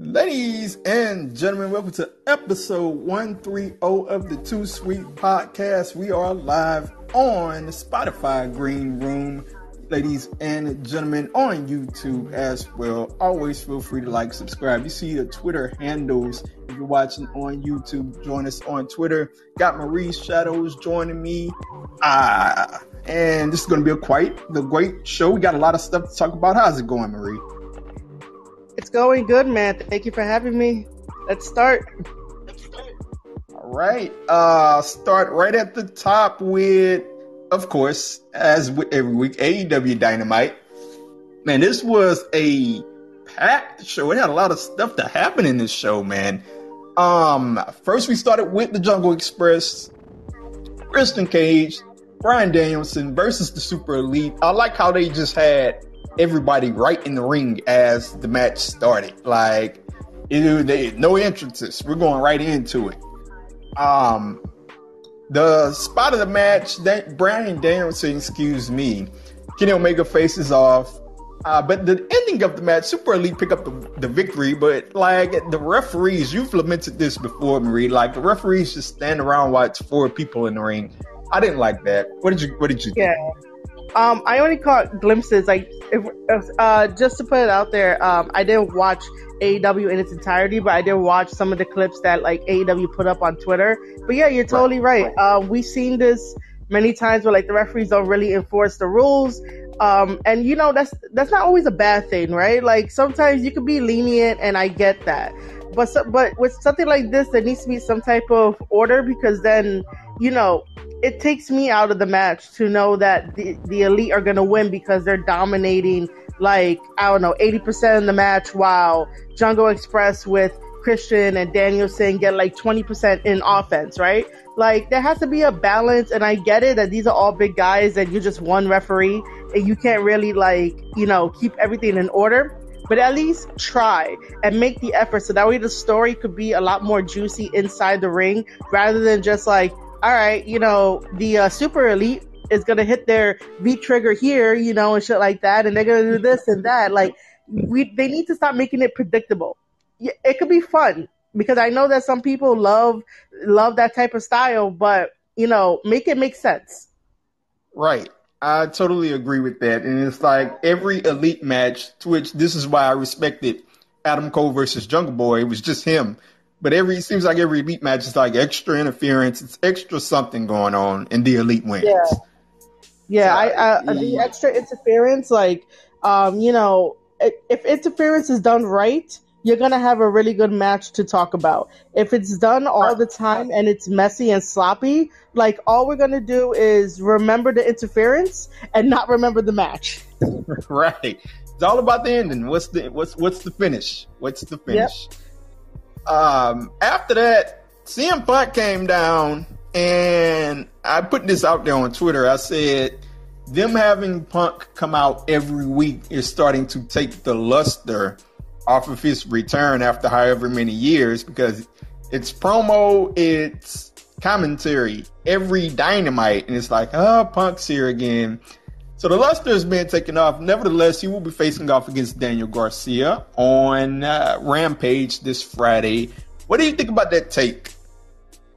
Ladies and gentlemen, welcome to episode 130 of the Two Sweet Podcast. We are live on Spotify Green Room. Ladies and gentlemen, on YouTube as well. Always feel free to like, subscribe. You see the Twitter handles if you're watching on YouTube. Join us on Twitter. Got Marie Shadows joining me. Ah, and this is going to be a quite the great show. We got a lot of stuff to talk about. How's it going, Marie? It's going good, man. Thank you for having me. Let's start. All right. Uh start right at the top with of course, as with every week, AEW Dynamite. Man, this was a packed show. It had a lot of stuff to happen in this show, man. Um, first we started with the Jungle Express, Christian Cage, Bryan Danielson versus the Super Elite. I like how they just had everybody right in the ring as the match started. Like, it, they, no entrances. We're going right into it. Um, the spot of the match, that Bryan Danielson, excuse me, Kenny Omega faces off. Uh, but the ending of the match, Super Elite pick up the, the victory. But like the referees, you've lamented this before, Marie. Like the referees just stand around while it's four people in the ring. I didn't like that. What did you What did you yeah. think? Um, I only caught glimpses. Like, if, uh, just to put it out there, um, I didn't watch AEW in its entirety, but I did watch some of the clips that like AEW put up on Twitter. But yeah, you're totally right. right. Um, we've seen this many times where like the referees don't really enforce the rules. Um, and you know that's that's not always a bad thing, right? Like sometimes you can be lenient, and I get that. But so, but with something like this, there needs to be some type of order because then you know it takes me out of the match to know that the, the elite are going to win because they're dominating like I don't know 80% of the match while Jungle Express with Christian and Danielson get like 20% in offense, right? Like there has to be a balance and I get it that these are all big guys and you're just one referee and you can't really like, you know, keep everything in order. But at least try and make the effort so that way the story could be a lot more juicy inside the ring rather than just like all right, you know, the uh, super elite is gonna hit their V trigger here, you know, and shit like that, and they're gonna do this and that. Like, we they need to stop making it predictable. It could be fun because I know that some people love love that type of style, but you know, make it make sense. Right. I totally agree with that. And it's like every elite match, to which this is why I respected Adam Cole versus Jungle Boy. It was just him but every it seems like every elite match is like extra interference. It's extra something going on, and the elite wins. Yeah, yeah. So, I, I yeah. the extra interference, like, um, you know, if interference is done right, you're gonna have a really good match to talk about. If it's done all the time and it's messy and sloppy, like all we're gonna do is remember the interference and not remember the match. right. It's all about the ending. What's the what's what's the finish? What's the finish? Yep. Um, after that, CM Punk came down, and I put this out there on Twitter. I said, them having Punk come out every week is starting to take the luster off of his return after however many years because it's promo, it's commentary, every dynamite, and it's like, oh, Punk's here again. So the luster has been taken off. Nevertheless, he will be facing off against Daniel Garcia on uh, Rampage this Friday. What do you think about that take?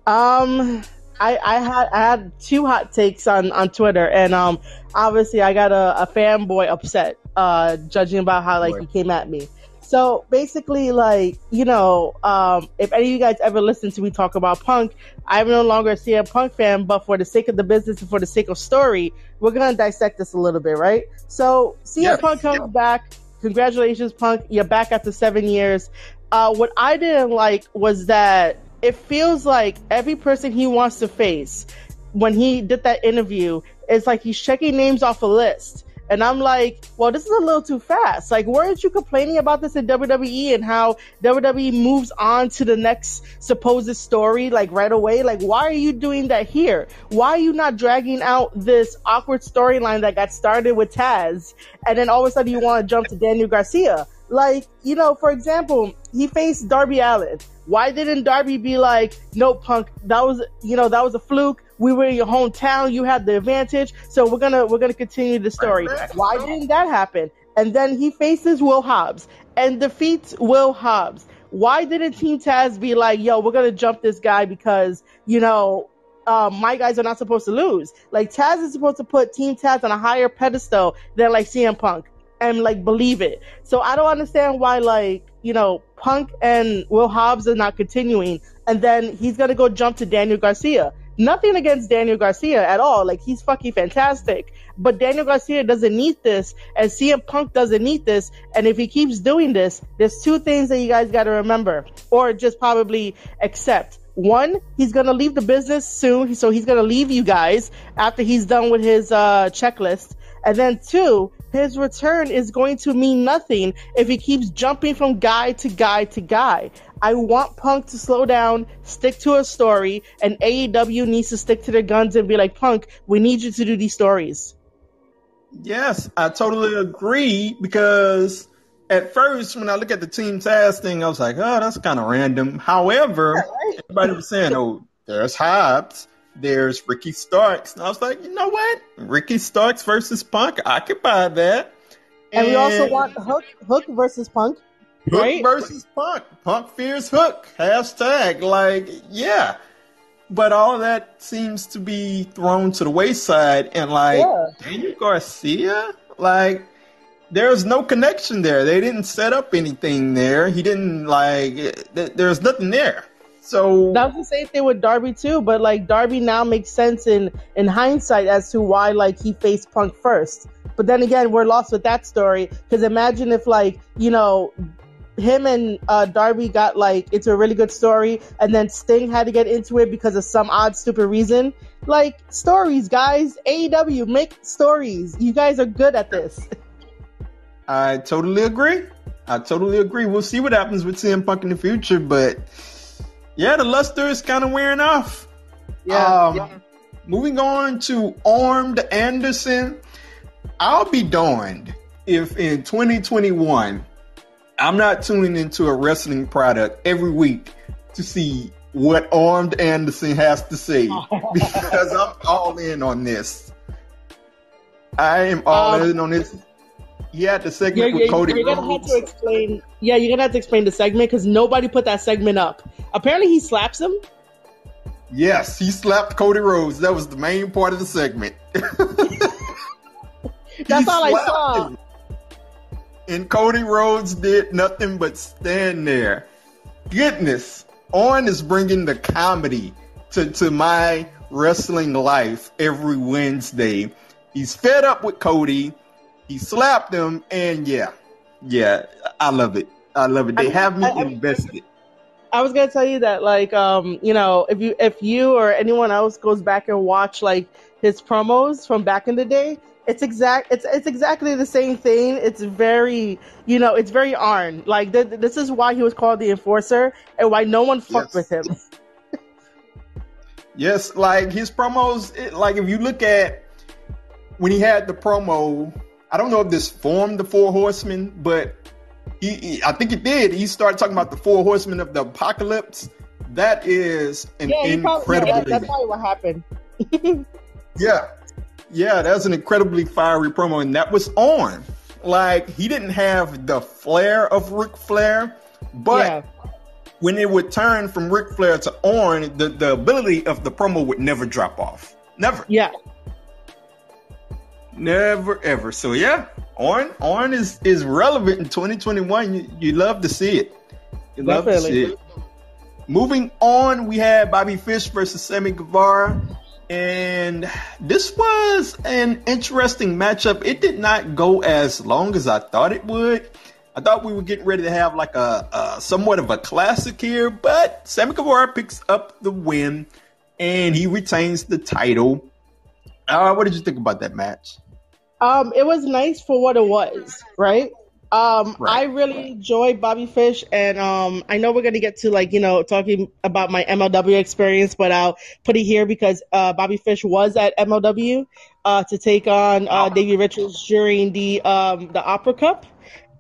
Um, I, I had I had two hot takes on, on Twitter, and um, obviously I got a, a fanboy upset, uh, judging about how like he came at me. So basically, like, you know, um, if any of you guys ever listen to me talk about punk, I'm no longer a CM Punk fan, but for the sake of the business and for the sake of story, we're going to dissect this a little bit, right? So CM yes. Punk comes back. Congratulations, Punk. You're back after seven years. Uh, what I didn't like was that it feels like every person he wants to face when he did that interview, it's like he's checking names off a list and I'm like, well, this is a little too fast. Like, weren't you complaining about this in WWE and how WWE moves on to the next supposed story like right away? Like, why are you doing that here? Why are you not dragging out this awkward storyline that got started with Taz and then all of a sudden you want to jump to Daniel Garcia? Like, you know, for example, he faced Darby Allin. Why didn't Darby be like, no, punk, that was, you know, that was a fluke we were in your hometown, you had the advantage, so we're gonna we're gonna continue the story. Why didn't that happen? and then he faces Will Hobbs and defeats Will Hobbs. Why didn't Team Taz be like, yo, we're gonna jump this guy because, you know, um, my guys are not supposed to lose. Like Taz is supposed to put Team Taz on a higher pedestal than like CM Punk and like believe it. So I don't understand why like you know Punk and Will Hobbs are not continuing, and then he's gonna go jump to Daniel Garcia. Nothing against Daniel Garcia at all. Like he's fucking fantastic. But Daniel Garcia doesn't need this, and CM Punk doesn't need this. And if he keeps doing this, there's two things that you guys got to remember, or just probably accept. One, he's gonna leave the business soon, so he's gonna leave you guys after he's done with his uh, checklist. And then two, his return is going to mean nothing if he keeps jumping from guy to guy to guy. I want Punk to slow down, stick to a story, and AEW needs to stick to their guns and be like, Punk, we need you to do these stories. Yes, I totally agree because at first when I look at the Team Taz thing, I was like, oh, that's kind of random. However, right. everybody was saying, oh, there's Hobbs, there's Ricky Starks. And I was like, you know what? Ricky Starks versus Punk, I could buy that. And, and we also want Hook Hook versus Punk. Hook right? versus Punk. Punk fears Hook. Hashtag. Like, yeah. But all that seems to be thrown to the wayside. And like yeah. Daniel Garcia, like there's no connection there. They didn't set up anything there. He didn't like. There's nothing there. So that was the same thing with Darby too, but like Darby now makes sense in in hindsight as to why like he faced Punk first. But then again, we're lost with that story because imagine if like you know him and uh, Darby got like it's a really good story, and then Sting had to get into it because of some odd, stupid reason. Like stories, guys. AEW make stories. You guys are good at this. I totally agree. I totally agree. We'll see what happens with CM Punk in the future, but yeah, the luster is kind of wearing off. Yeah, um, yeah. Moving on to Arn Anderson. I'll be darned if in 2021 I'm not tuning into a wrestling product every week to see what Arn Anderson has to say because I'm all in on this. I am all um, in on this. He had the segment with Cody. You're gonna have to explain. Yeah, you're gonna have to explain the segment because nobody put that segment up. Apparently, he slaps him. Yes, he slapped Cody Rhodes. That was the main part of the segment. That's all I saw. Him. And Cody Rhodes did nothing but stand there. Goodness, Arn is bringing the comedy to, to my wrestling life every Wednesday. He's fed up with Cody. He slapped him, and yeah, yeah, I love it. I love it. They have me invested. I was gonna tell you that, like, um, you know, if you if you or anyone else goes back and watch like his promos from back in the day, it's exact it's it's exactly the same thing. It's very you know it's very Arn. Like th- this is why he was called the Enforcer and why no one fucked yes. with him. yes, like his promos. It, like if you look at when he had the promo I don't know if this formed the Four Horsemen, but he, he, I think it did. He started talking about the Four Horsemen of the Apocalypse. That is an yeah, incredible. Probably, yeah, that's probably what happened. yeah, yeah, that's an incredibly fiery promo, and that was on. Like he didn't have the flair of Ric Flair, but yeah. when it would turn from Ric Flair to Arn, the, the ability of the promo would never drop off. Never. Yeah. Never ever. So yeah, Orn Arn is is relevant in 2021. You, you love to see it. You love Definitely. to see it. Moving on, we had Bobby Fish versus Sammy Guevara. And this was an interesting matchup. It did not go as long as I thought it would. I thought we were getting ready to have like a, a somewhat of a classic here, but Sammy Guevara picks up the win and he retains the title. Uh, what did you think about that match? Um, it was nice for what it was, right? Um, right. I really enjoy Bobby Fish, and um, I know we're gonna get to like you know talking about my MLW experience, but I'll put it here because uh, Bobby Fish was at MLW uh, to take on uh, Davey Richards during the um, the Opera Cup,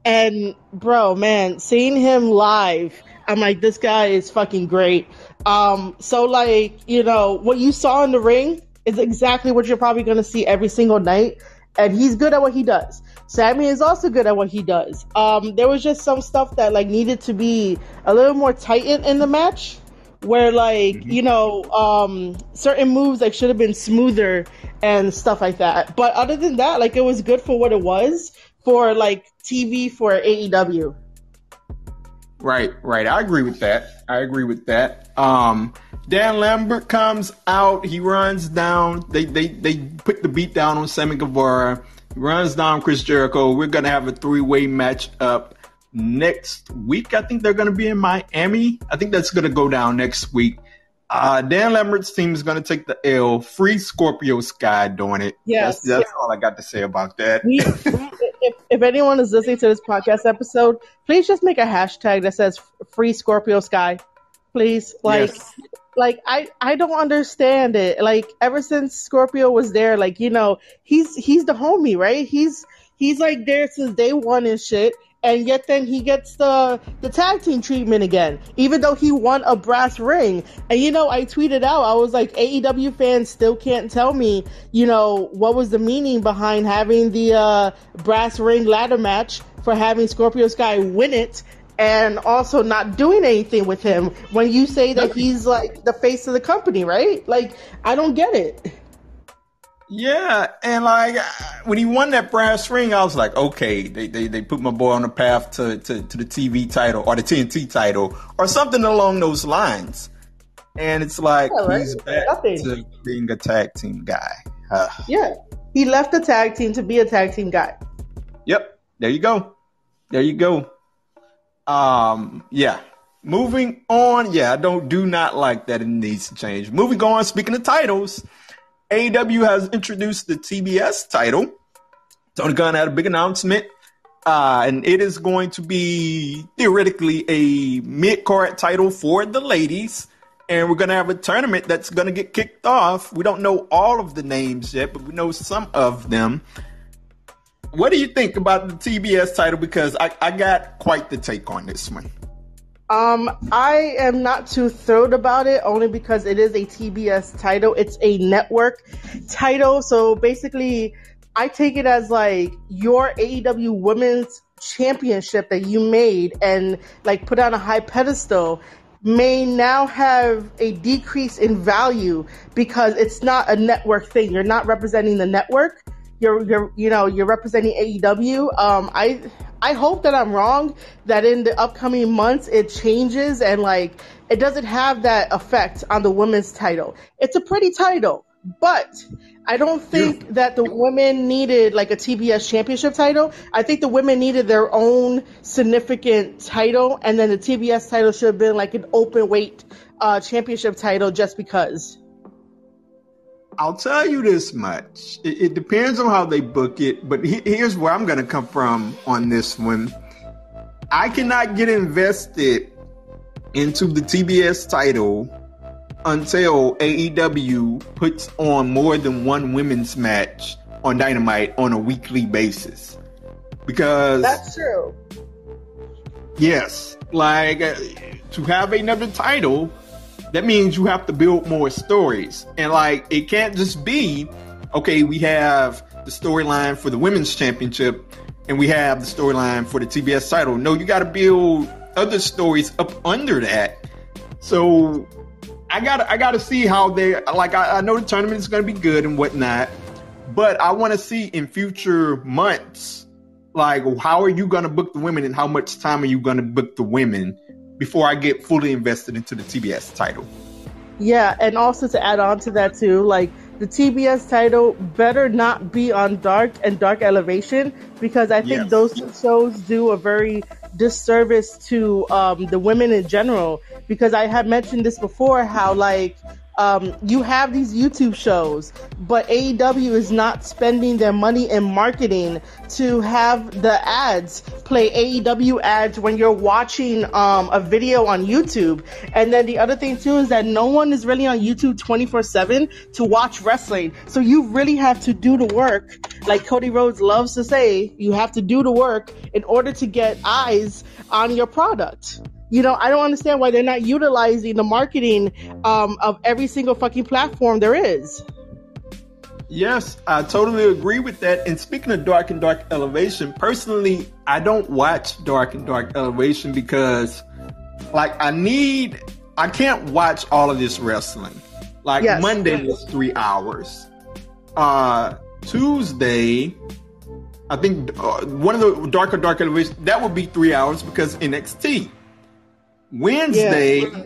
and bro, man, seeing him live, I'm like, this guy is fucking great. Um, so like you know what you saw in the ring is exactly what you're probably gonna see every single night, and he's good at what he does. Sammy is also good at what he does. Um, there was just some stuff that like needed to be a little more tightened in the match, where like mm-hmm. you know um, certain moves like should have been smoother and stuff like that. But other than that, like it was good for what it was for like TV for AEW. Right, right. I agree with that. I agree with that. Um, Dan Lambert comes out. He runs down. They they they put the beat down on Sammy Guevara runs down Chris Jericho. We're gonna have a three way match up next week. I think they're gonna be in Miami. I think that's gonna go down next week. Uh, Dan Lambert's team is going to take the L. Free Scorpio Sky doing it. Yes, that's, that's yeah. all I got to say about that. We, if, if anyone is listening to this podcast episode, please just make a hashtag that says Free Scorpio Sky. Please, like, yes like I I don't understand it. Like ever since Scorpio was there, like you know he's he's the homie, right? He's he's like there since day one and shit. And yet then he gets the the tag team treatment again, even though he won a brass ring. And you know, I tweeted out, I was like, AEW fans still can't tell me, you know, what was the meaning behind having the uh, brass ring ladder match for having Scorpio Sky win it and also not doing anything with him when you say that he's like the face of the company, right? Like, I don't get it. Yeah, and like when he won that brass ring, I was like, okay, they, they, they put my boy on the path to, to, to the TV title or the TNT title or something along those lines. And it's like yeah, right? he's back Nothing. to being a tag team guy. Uh, yeah, he left the tag team to be a tag team guy. Yep, there you go. There you go. Um, yeah. Moving on, yeah, I don't do not like that it needs to change. Moving on, speaking of titles, AEW has introduced the TBS title. Tony Khan had a big announcement, uh, and it is going to be theoretically a mid card title for the ladies. And we're going to have a tournament that's going to get kicked off. We don't know all of the names yet, but we know some of them what do you think about the TBS title? Because I, I got quite the take on this one. Um, I am not too thrilled about it only because it is a TBS title. It's a network title. So basically, I take it as like your AEW women's championship that you made and like put on a high pedestal may now have a decrease in value because it's not a network thing. You're not representing the network you're you're you know you're representing AEW. Um, I I hope that I'm wrong. That in the upcoming months it changes and like it doesn't have that effect on the women's title. It's a pretty title, but I don't think yeah. that the women needed like a TBS championship title. I think the women needed their own significant title, and then the TBS title should have been like an open weight uh, championship title just because. I'll tell you this much. It, it, depends on how they book it, but he, here's where I'm going to come from on this one. I cannot get invested into the TBS title until AEW puts on more than one women's match on Dynamite on a weekly basis. Because that's true. Yes, like uh, to have another title that means you have to build more stories. And like it can't just be, okay, we have the storyline for the women's championship and we have the storyline for the TBS title. No, you got to build other stories up under that. So I got I got to see how they like. I, I know the tournament is going to be good and whatnot, but I want to see in future months, like how are you going to book the women and how much time are you going to book the women before I get fully invested into the TBS title. Yeah, and also to add on to that too, like the TBS title better not be on Dark and Dark Elevation because I think yes. those two shows do a very disservice to um, the women in general. Because I have mentioned this before, how like um, you have these YouTube shows, but AEW is not spending their money in marketing to have the ads play AEW ads when you're watching um, a video on YouTube. And then the other thing too is that no one is really on YouTube 24 7 to watch wrestling. So you really have to do the work. Like Cody Rhodes loves to say, you have to do the work in order to get eyes on your product you know, I don't understand why they're not utilizing the marketing um, of every single fucking platform there is. Yes, I totally agree with that. And speaking of Dark and Dark Elevation, personally, I don't watch Dark and Dark Elevation because, like, I need, I can't watch all of this wrestling. Like, yes. Monday was three hours. Uh, Tuesday, I think uh, one of the Dark and Dark Elevation, that would be three hours because NXT. Wednesday, yeah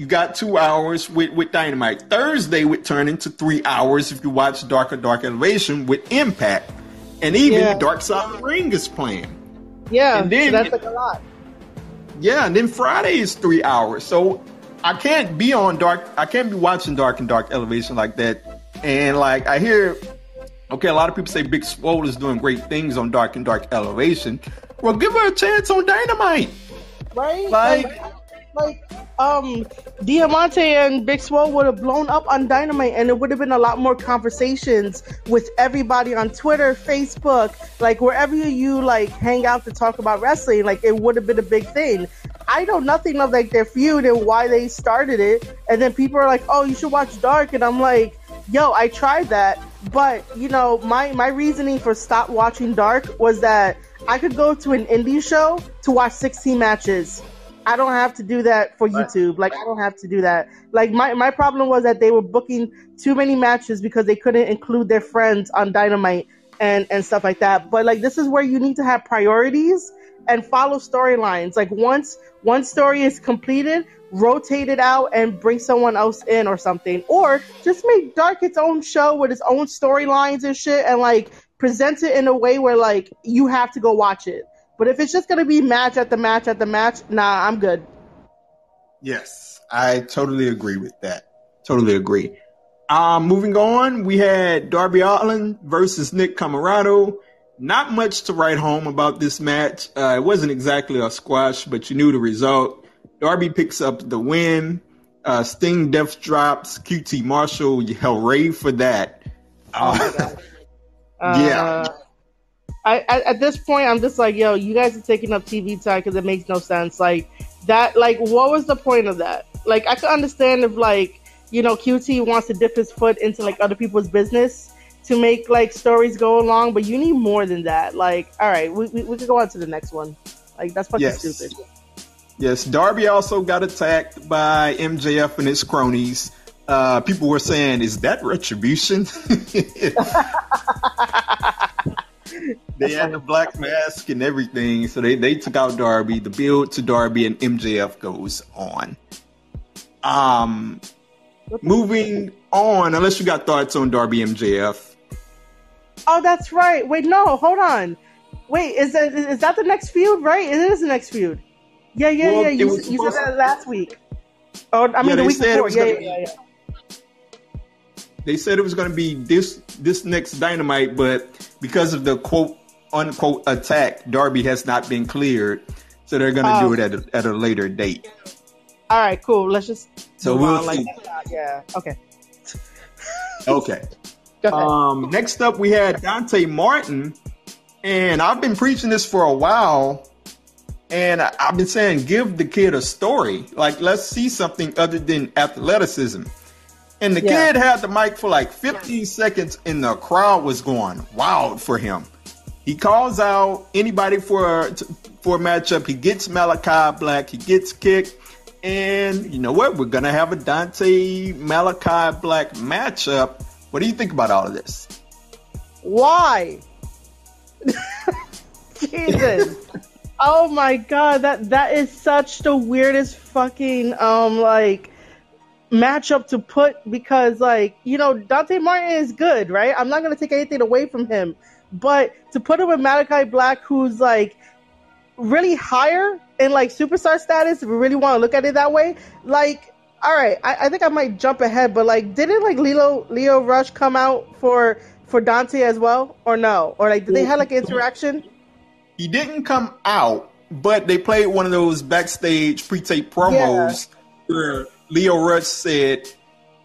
you got two hours with, with Dynamite. Thursday would turn into three hours if you watch Darker Dark Elevation with Impact. And even yeah. Dark Side of the Ring is playing. Yeah, and then, so that's like a lot. Yeah, and then Friday is three hours. So I can't be on Dark, I can't be watching Dark and Dark Elevation like that. And like, I hear, okay, a lot of people say Big Swole is doing great things on Dark and Dark Elevation. Well, give her a chance on Dynamite. Right? Like, like um Diamante and Big Swole would have blown up on Dynamite and it would have been a lot more conversations with everybody on Twitter, Facebook, like wherever you like hang out to talk about wrestling, like it would have been a big thing. I know nothing of like their feud and why they started it. And then people are like, Oh, you should watch Dark and I'm like, yo, I tried that. But you know, my my reasoning for stop watching Dark was that I could go to an indie show to watch 16 matches I don't have to do that for YouTube. Like I don't have to do that. Like my, my problem was that they were booking too many matches because they couldn't include their friends on Dynamite and and stuff like that. But like this is where you need to have priorities and follow storylines. Like once one story is completed, rotate it out and bring someone else in or something. Or just make Dark its own show with its own storylines and shit and like present it in a way where like you have to go watch it. But if it's just going to be match at the match at the match, nah, I'm good. Yes, I totally agree with that. Totally agree. Um, moving on, we had Darby Allin versus Nick Comoroto. Not much to write home about this match. Uh, it wasn't exactly a squash, but you knew the result. Darby picks up the win. Uh, Sting death drops. QT Marshall, hell rave for that. Uh, uh, yeah. I, at this point, I'm just like, yo, you guys are taking up TV time because it makes no sense. Like that, like, what was the point of that? Like, I could understand if, like, you know, QT wants to dip his foot into like other people's business to make like stories go along, but you need more than that. Like, all right, we we, we could go on to the next one. Like, that's fucking yes. stupid. Yes, Darby also got attacked by MJF and his cronies. Uh, people were saying, "Is that retribution?" they had the black mask and everything, so they, they took out Darby. The build to Darby and MJF goes on. Um, moving on, unless you got thoughts on Darby MJF. Oh, that's right. Wait, no, hold on. Wait, is that is that the next feud? Right? It is the next feud. Yeah, yeah, well, yeah. You, you said that last week. Oh, I mean yeah, the week before. Yeah, yeah, yeah, yeah. They said it was going to be this this next dynamite, but because of the quote unquote attack, Darby has not been cleared, so they're going to do oh. it at a, at a later date. All right, cool. Let's just so we'll like yeah. Okay. okay. Um, next up, we had Dante Martin, and I've been preaching this for a while. And I've been saying, give the kid a story. Like, let's see something other than athleticism. And the yeah. kid had the mic for like 15 seconds, and the crowd was going wild for him. He calls out anybody for a, for a matchup. He gets Malachi Black. He gets kicked. And you know what? We're gonna have a Dante Malachi Black matchup. What do you think about all of this? Why? Jesus. oh my god, that that is such the weirdest fucking um like matchup to put because like, you know, Dante Martin is good, right? I'm not gonna take anything away from him. But to put him with Malachi Black, who's like really higher in like superstar status, if we really want to look at it that way, like all right, I, I, think I might jump ahead, but like, didn't like Leo Lio Rush come out for for Dante as well, or no, or like did they have like interaction? He didn't come out, but they played one of those backstage pre-tape promos yeah. where Lio Rush said,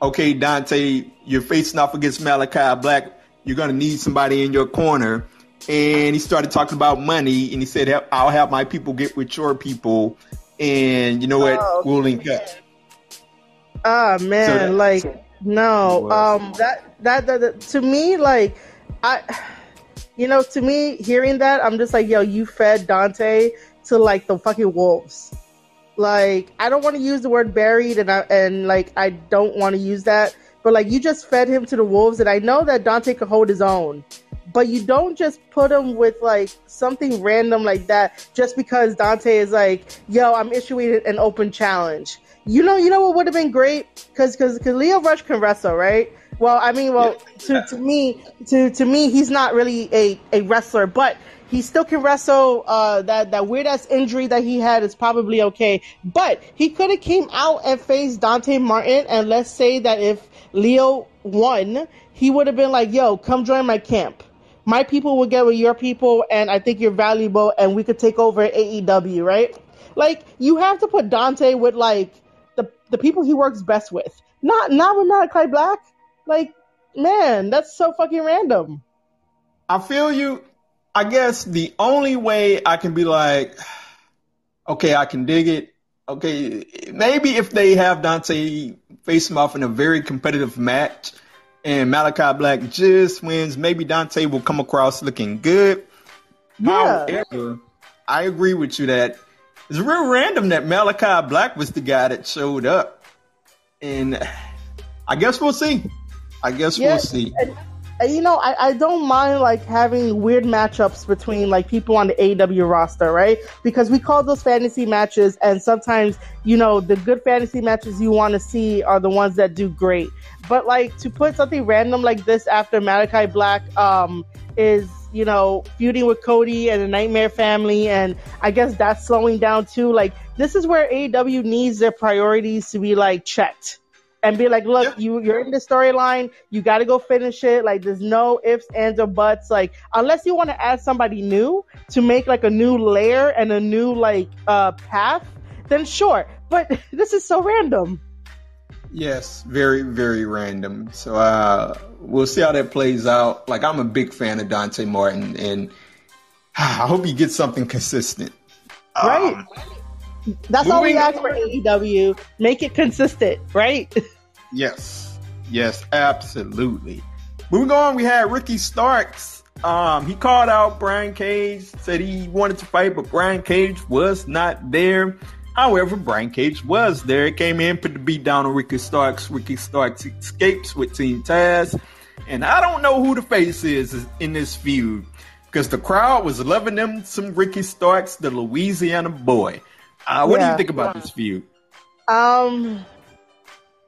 "Okay, Dante, you're facing off against Malachi Black you're going to need somebody in your corner. And he started talking about money, and he said, "I'll have my people get with your people, and you know what? Oh. We'll link up." Ah man, so like No, um, that, that that that to me like I, you know, to me hearing that I'm just like, yo, you fed Dante to like the fucking wolves. Like I don't want to use the word buried, and I and like I don't want to use that, but like you just fed him to the wolves, and I know that Dante could hold his own, but you don't just put him with like something random like that just because Dante is like, yo, I'm issuing an open challenge. You know, you know what would have been great because because Lio Rush can wrestle, right? Well, I mean, well, to, to me, to to me, he's not really a, a wrestler, but he still can wrestle. Uh, that that weird ass injury that he had is probably okay, but he could have came out and faced Dante Martin, and let's say that if Lio won, he would have been like, "Yo, come join my camp." My people will get with your people, and I think you're valuable, and we could take over AEW, right? Like you have to put Dante with like the the people he works best with, not not with Malachi Black. Like, man, that's so fucking random. I feel you. I guess the only way I can be like, okay, I can dig it. Okay, maybe if they have Dante face him off in a very competitive match and Malachi Black just wins, maybe Dante will come across looking good. Yeah. However, I agree with you that it's real random that Malachi Black was the guy that showed up. And I guess we'll see. I guess Yeah, we'll see. You know, I, I don't mind like having weird matchups between like people on the AW roster, right? Because we call those fantasy matches, and sometimes you know the good fantasy matches you want to see are the ones that do great. But like to put something random like this after Malachi Black um, is you know feuding with Cody and the Nightmare Family, and I guess that's slowing down too. Like this is where AW needs their priorities to be like checked and be like, look, Yeah. you you're in the storyline, you got to go finish it. Like, there's no ifs, ands, or buts. Like, unless you want to add somebody new to make like a new layer and a new like uh path, then sure. But this is so random. Yes, very, very random. So uh we'll see how that plays out. Like I'm a big fan of Dante Martin and I hope he gets something consistent. Right. Um, That's all we ask for AEW. Make it consistent, right? yes. Yes, absolutely. Moving on, we had Ricky Starks. Um, he called out Brian Cage, said he wanted to fight, but Brian Cage was not there. However, Brian Cage was there. Came in, put the beat down on Ricky Starks. Ricky Starks escapes with Team Taz. And I don't know who the face is in this feud because the crowd was loving them some Ricky Starks, the Louisiana boy. Uh, what do you think about this feud? Um,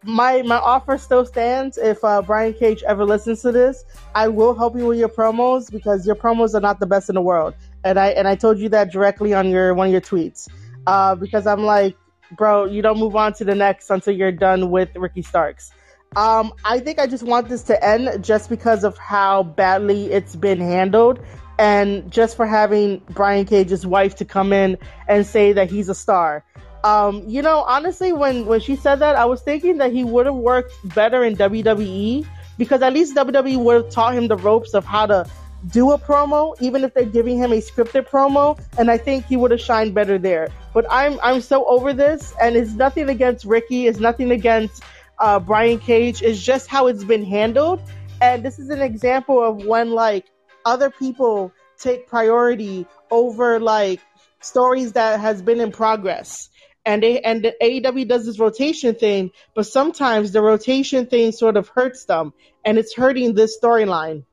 my my offer still stands. If uh, Brian Cage ever listens to this, I will help you with your promos because your promos are not the best in the world. And I and I told you that directly on your one of your tweets. Uh, because I'm like, bro, you don't move on to the next until you're done with Ricky Starks. Um, I think I just want this to end just because of how badly it's been handled. And just for having Brian Cage's wife to come in and say that he's a star. Um, you know, honestly, when when she said that, I was thinking that he would have worked better in WWE because at least WWE would have taught him the ropes of how to do a promo, even if they're giving him a scripted promo, and I think he would have shined better there. But I'm I'm so over this, and it's nothing against Ricky, it's nothing against uh, Brian Cage, it's just how it's been handled, and this is an example of when like other people take priority over like stories that has been in progress and they and the AEW does this rotation thing, but sometimes the rotation thing sort of hurts them, and it's hurting this storyline.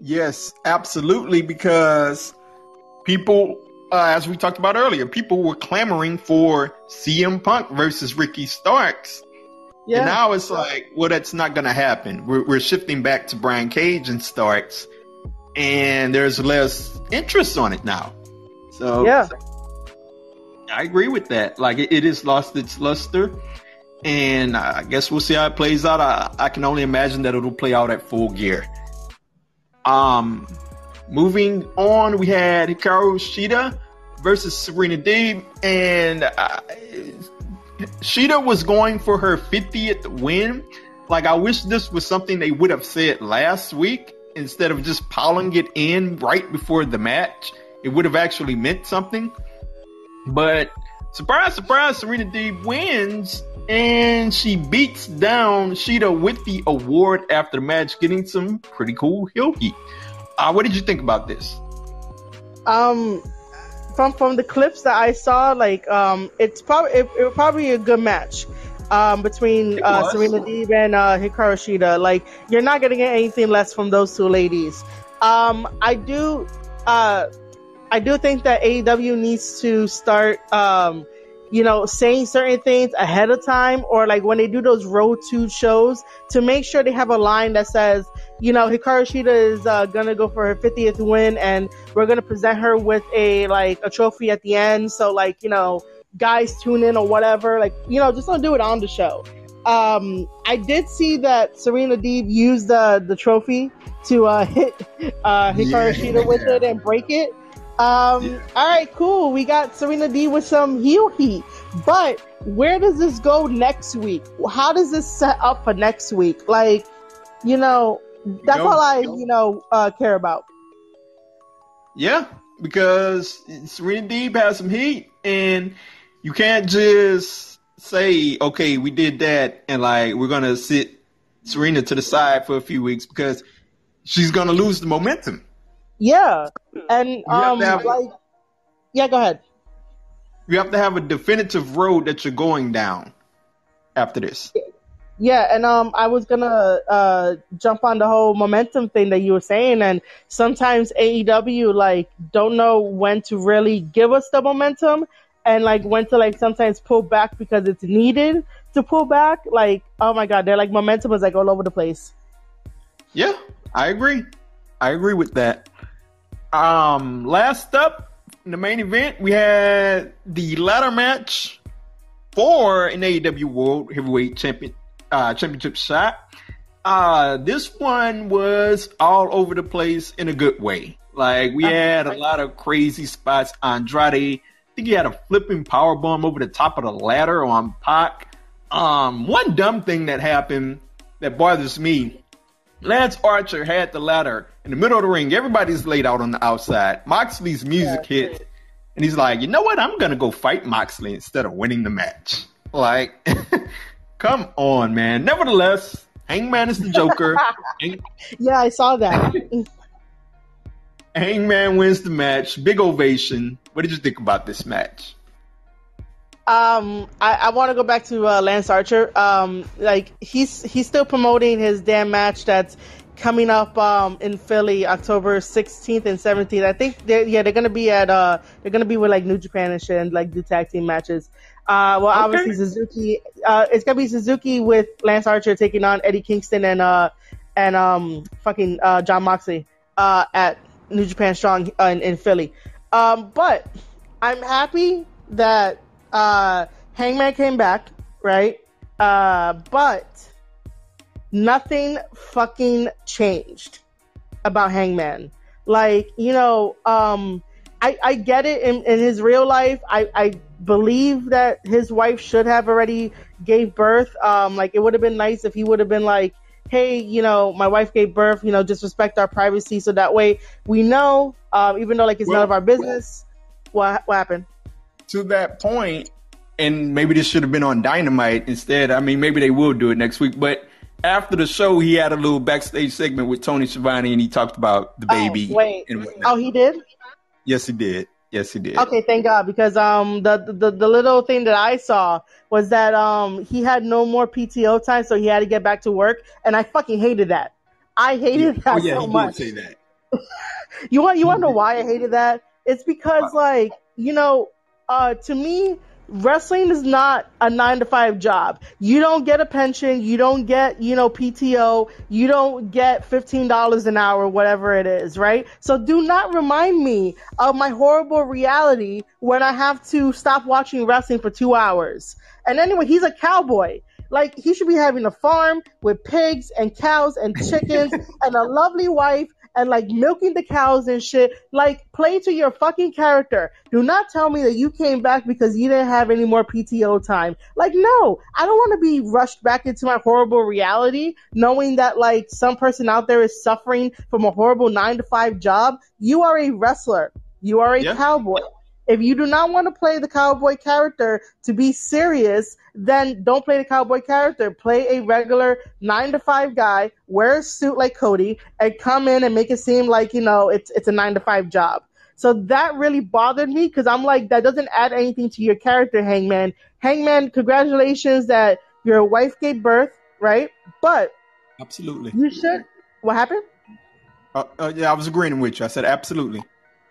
Yes, absolutely. Because people, uh, as we talked about earlier, people were clamoring for CM Punk versus Ricky Starks. And Yeah, now it's like, well, that's not going to happen. We're, we're shifting back to Brian Cage and Starks, and there's less interest on it now. So, Yeah. I agree with that. Like, it, it has lost its luster, and I guess we'll see how it plays out. I, I can only imagine that it'll play out at full gear. Um, moving on, we had Hikaru Shida versus Serena Deeb, and Shida was going for her 50th win. Like, I wish this was something they would have said last week instead of just piling it in right before the match. It would have actually meant something. But surprise, surprise, Serena Deeb wins and she beats down Shida with the award after the match, getting some pretty cool heel heat. Uh, what did you think about this? Um, from from the clips that I saw, like um, it's probably it, it probably a good match. Um, between uh, Serena Deeb and uh, Hikaru Shida, like you're not gonna get anything less from those two ladies. Um, I do, uh, I do think that AEW needs to start um, you know, saying certain things ahead of time or like when they do those road to shows to make sure they have a line that says, you know, Hikaru Shida is uh, gonna go for her 50th win and we're gonna present her with a like a trophy at the end. So like, you know, guys tune in or whatever. Like, you know, just don't do it on the show. Um, I did see that Serena Deeb used the the trophy to uh, hit uh, Hikaru yeah. Shida with it and break it. Um, yeah. all right, cool. We got Serena D with some heel heat. But where does this go next week? How does this set up for next week? Like, you know, that's all I, you know, uh, care about. Yeah, because Serena Deeb has some heat, and you can't just say, okay, we did that, and like we're gonna sit Serena to the side for a few weeks because she's gonna lose the momentum. Yeah, and um, have, like, yeah, go ahead. You have to have a definitive road that you're going down after this. Yeah, and um, I was gonna uh jump on the whole momentum thing that you were saying, and sometimes AEW like don't know when to really give us the momentum, and like when to like sometimes pull back because it's needed to pull back. Like, oh my god, they're like momentum is like all over the place. Yeah, I agree. I agree with that. Um, last up in the main event, we had the ladder match for an AEW World Heavyweight Champion uh, Championship shot. Uh, this one was all over the place in a good way. Like we had a lot of crazy spots. Andrade, I think he had a flipping power bomb over the top of the ladder on Pac. Um, one dumb thing that happened that bothers me Lance Archer had the ladder in the middle of the ring. Everybody's laid out on the outside. Moxley's music yeah, hits, and he's like, "You know what? I'm gonna go fight Moxley instead of winning the match." Like, come on, man. Nevertheless, Hangman is the Joker. yeah, I saw that. Hangman wins the match. Big ovation. What did you think about this match? Um, I, I want to go back to uh, Lance Archer. Um, like he's he's still promoting his damn match that's coming up um in Philly October 16th and 17th. I think they're yeah they're gonna be at uh they're gonna be with like New Japan and shit and like do tag team matches. Uh, well, okay. obviously Suzuki. Uh, it's gonna be Suzuki with Lance Archer taking on Eddie Kingston and uh and um fucking uh Jon Moxley uh at New Japan Strong uh, in, in Philly. Um, but I'm happy that uh, Hangman came back, right? Uh, but nothing fucking changed about Hangman. Like, you know, um, I, I get it in, in his real life. I, I believe that his wife should have already gave birth. Um, like it would have been nice if he would have been like, hey, you know, my wife gave birth, you know, just respect our privacy so that way we know, um, even though like it's well, none of our business. Well, what what happened? to that point, and maybe this should have been on Dynamite instead. I mean, maybe they will do it next week. But after the show, he had a little backstage segment with Tony Schiavone, and he talked about the oh, baby. Oh, wait. oh, he did. Yes, he did. Yes, he did. Okay, thank God, because um the, the the little thing that I saw was that um he had no more PTO time, so he had to get back to work, and I fucking hated that. I hated yeah. that oh, yeah, so much. say that. you want you want to know why I hated that? It's because like you know uh, to me, wrestling is not a nine to five job. You don't get a pension. You don't get, you know, PTO. You don't get $15 an hour, whatever it is, right? So do not remind me of my horrible reality when I have to stop watching wrestling for two hours. And anyway, he's a cowboy. Like, he should be having a farm with pigs and cows and chickens and a lovely wife and like milking the cows and shit. Like, play to your fucking character. Do not tell me that you came back because you didn't have any more PTO time. Like, no, I don't want to be rushed back into my horrible reality knowing that like some person out there is suffering from a horrible nine to five job. You are a wrestler. You are a yeah. cowboy. If you do not want to play the cowboy character to be serious, then don't play the cowboy character. Play a regular nine to five guy, wear a suit like Cody, and come in and make it seem like, you know, it's it's a nine to five job. So that really bothered me because I'm like, that doesn't add anything to your character, Hangman. Hangman, congratulations that your wife gave birth, right? But absolutely, you should. What happened? Uh, uh, yeah, I was agreeing with you. I said absolutely.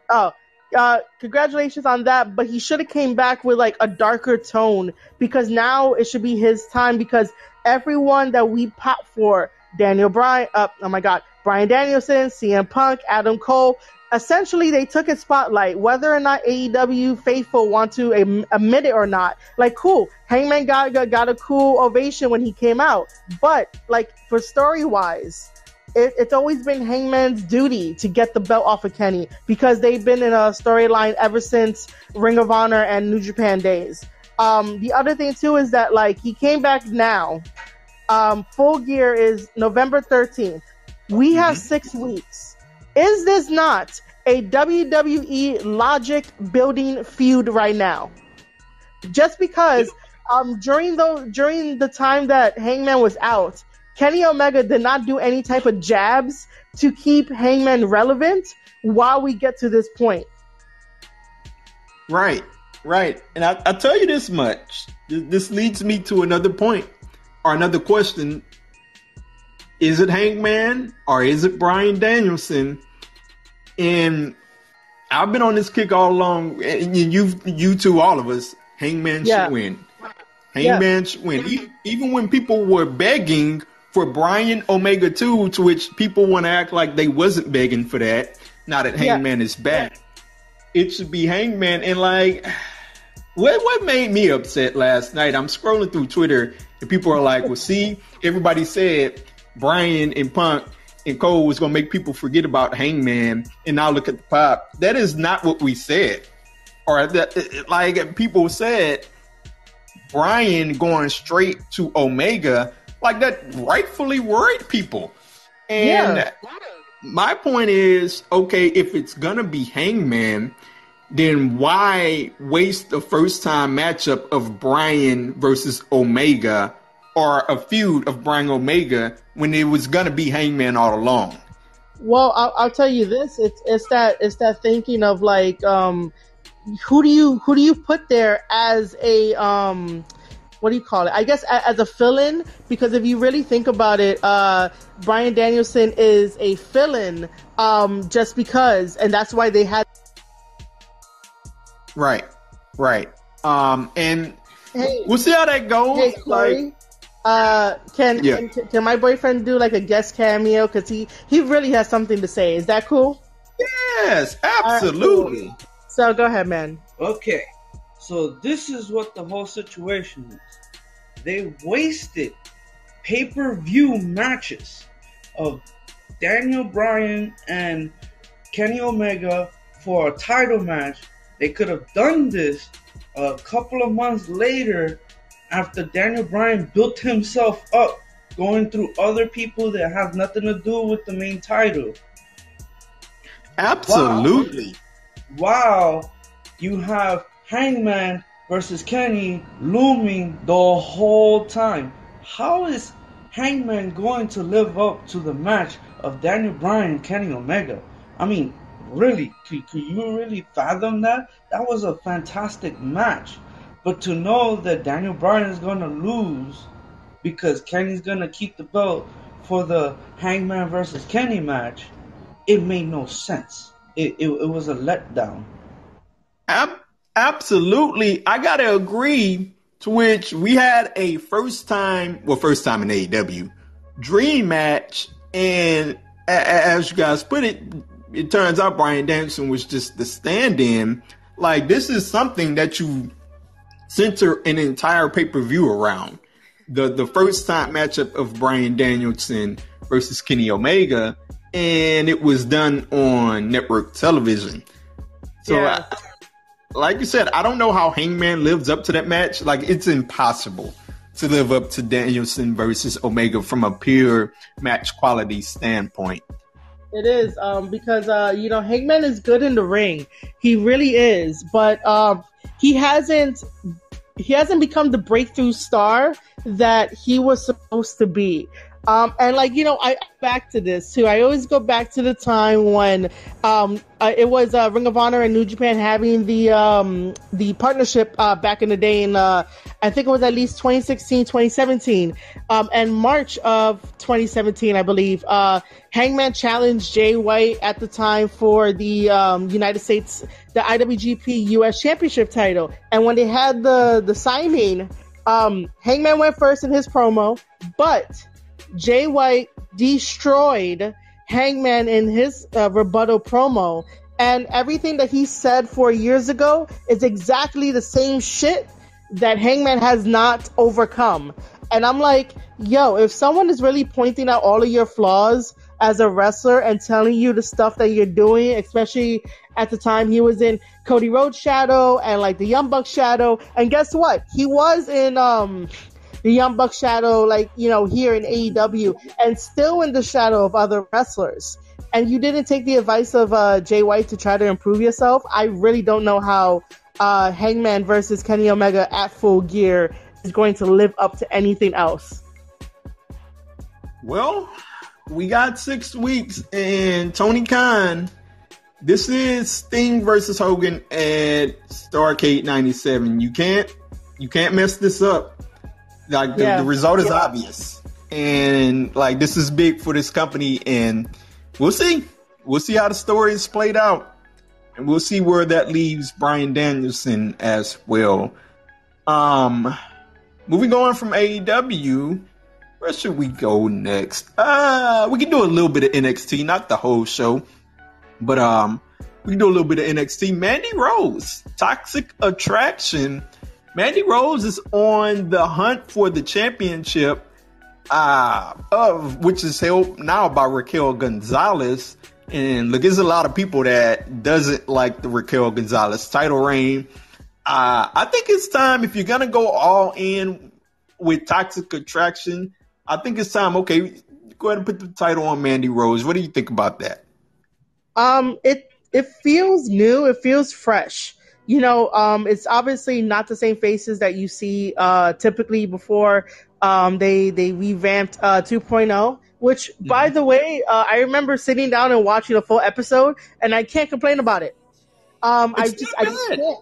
Oh, uh, congratulations on that. But he should have came back with like a darker tone because now it should be his time because everyone that we pop for, Daniel Bryan, uh, oh my God, Bryan Danielson, CM Punk, Adam Cole, essentially they took a spotlight whether or not AEW faithful want to admit it or not like cool Hangman got, got, got a cool ovation when he came out but like for story wise it, it's always been Hangman's duty to get the belt off of Kenny because they've been in a storyline ever since Ring of Honor and New Japan days. Um, the other thing too is that like he came back now. Um, full gear is November 13th we have mm-hmm. six weeks. Is this not a WWE logic building feud right now? Just because um, during the during the time that Hangman was out, Kenny Omega did not do any type of jabs to keep Hangman relevant while we get to this point. Right, right. And I, I tell you this much. This leads me to another point or another question is it Hangman or is it Bryan Danielson? And I've been on this kick all along, and you, you two, all of us. Hangman yeah. should win. Hangman yeah. should win. Even when people were begging for Bryan Omega 2, to which people want to act like they wasn't begging for that, now that Hangman yeah. is back, it should be Hangman. And like, what what made me upset last night? I'm scrolling through Twitter, and people are like, "Well, see, everybody said Bryan and Punk and Cole was going to make people forget about Hangman, and now look at the pop. That is not what we said, or that like people said. Bryan going straight to Omega, like that, rightfully worried people. And yeah. my point is, okay, if it's gonna be Hangman, then why waste the first time matchup of Bryan versus Omega or a feud of Bryan Omega when it was gonna be Hangman all along. Well, I'll, I'll tell you this: it's it's that it's that thinking of like, um, who do you who do you put there as a um, what do you call it? I guess as a fill-in because if you really think about it, uh, Bryan Danielson is a fill-in um, just because, and that's why they had. Right, right, um, and hey, we'll see how that goes. Hey, Corey, like, uh, can, yeah. can, can my boyfriend do like a guest cameo? Because he he really has something to say. Is that cool? Yes, absolutely. Right, cool. So go ahead, man. Okay, so this is what the whole situation is. They wasted pay per view matches of Daniel Bryan and Kenny Omega for a title match. They could have done this a couple of months later after Daniel Bryan built himself up going through other people that have nothing to do with the main title. Absolutely. Wow. wow. You have Hangman versus Kenny looming the whole time. How is Hangman going to live up to the match of Daniel Bryan and Kenny Omega? I mean, really, could, could you really fathom that? That was a fantastic match. But to know that Daniel Bryan is going to lose because Kenny's going to keep the belt for the Hangman versus Kenny match, it made no sense. It, it, it was a letdown. Absolutely. I got to agree to which we had a first time, well, first time in AEW dream match. And as you guys put it, it turns out Bryan Danielson was just the stand in. Like, this is something that you center an entire pay per view around. The the first time matchup of Bryan Danielson versus Kenny Omega, and it was done on network television. So, yeah. I, like you said, I don't know how Hangman lives up to that match. Like it's impossible to live up to Danielson versus Omega from a pure match quality standpoint. It is um, because uh, you know Hangman is good in the ring. He really is, but um, he hasn't he hasn't become the breakthrough star that he was supposed to be. Um, and like you know, I back to this too. I always go back to the time when um, uh, it was uh, Ring of Honor and New Japan having the um, the partnership uh, back in the day. In uh, I think it was at least 2016, 2017, um, and March of 2017, I believe. Uh, Hangman challenged Jay White at the time for the um, United States, the IWGP US Championship title. And when they had the the signing, um, Hangman went first in his promo, but Jay White destroyed Hangman in his uh, rebuttal promo, and everything that he said four years ago is exactly the same shit that Hangman has not overcome. And I'm like, yo, if someone is really pointing out all of your flaws as a wrestler and telling you the stuff that you're doing, especially at the time he was in Cody Rhodes shadow and like the Young Bucks shadow. And guess what? He was in um the Young Buck shadow, like, you know, here in AEW, and still in the shadow of other wrestlers. And you didn't take the advice of uh, Jay White to try to improve yourself. I really don't know how uh, Hangman versus Kenny Omega at full gear is going to live up to anything else. Well, we got six weeks, and Tony Khan. This is Sting versus Hogan at Starcade '97. You can't, you can't mess this up. Like the, yeah. the result is yeah. obvious, and like this is big for this company, and we'll see. We'll see how the story is played out, and we'll see where that leaves Bryan Danielson as well. Um, moving on from AEW, where should we go next? Uh, we can do a little bit of NXT, not the whole show, but um, we can do a little bit of NXT. Mandy Rose, Toxic Attraction Mandy Rose is on the hunt for the championship, uh, of which is held now by Raquel Gonzalez. And look, there's a lot of people that doesn't like the Raquel Gonzalez title reign. Uh, I think it's time if you're gonna go all in with Toxic Attraction. I think it's time. Okay, go ahead and put the title on Mandy Rose. What do you think about that? Um, it it feels new. It feels fresh you know, um, it's obviously not the same faces that you see uh, typically before um, they they revamped uh, 2.0. Which, mm-hmm. by the way, uh, I remember sitting down and watching a full episode, and I can't complain about it. Um, I just, I just can't.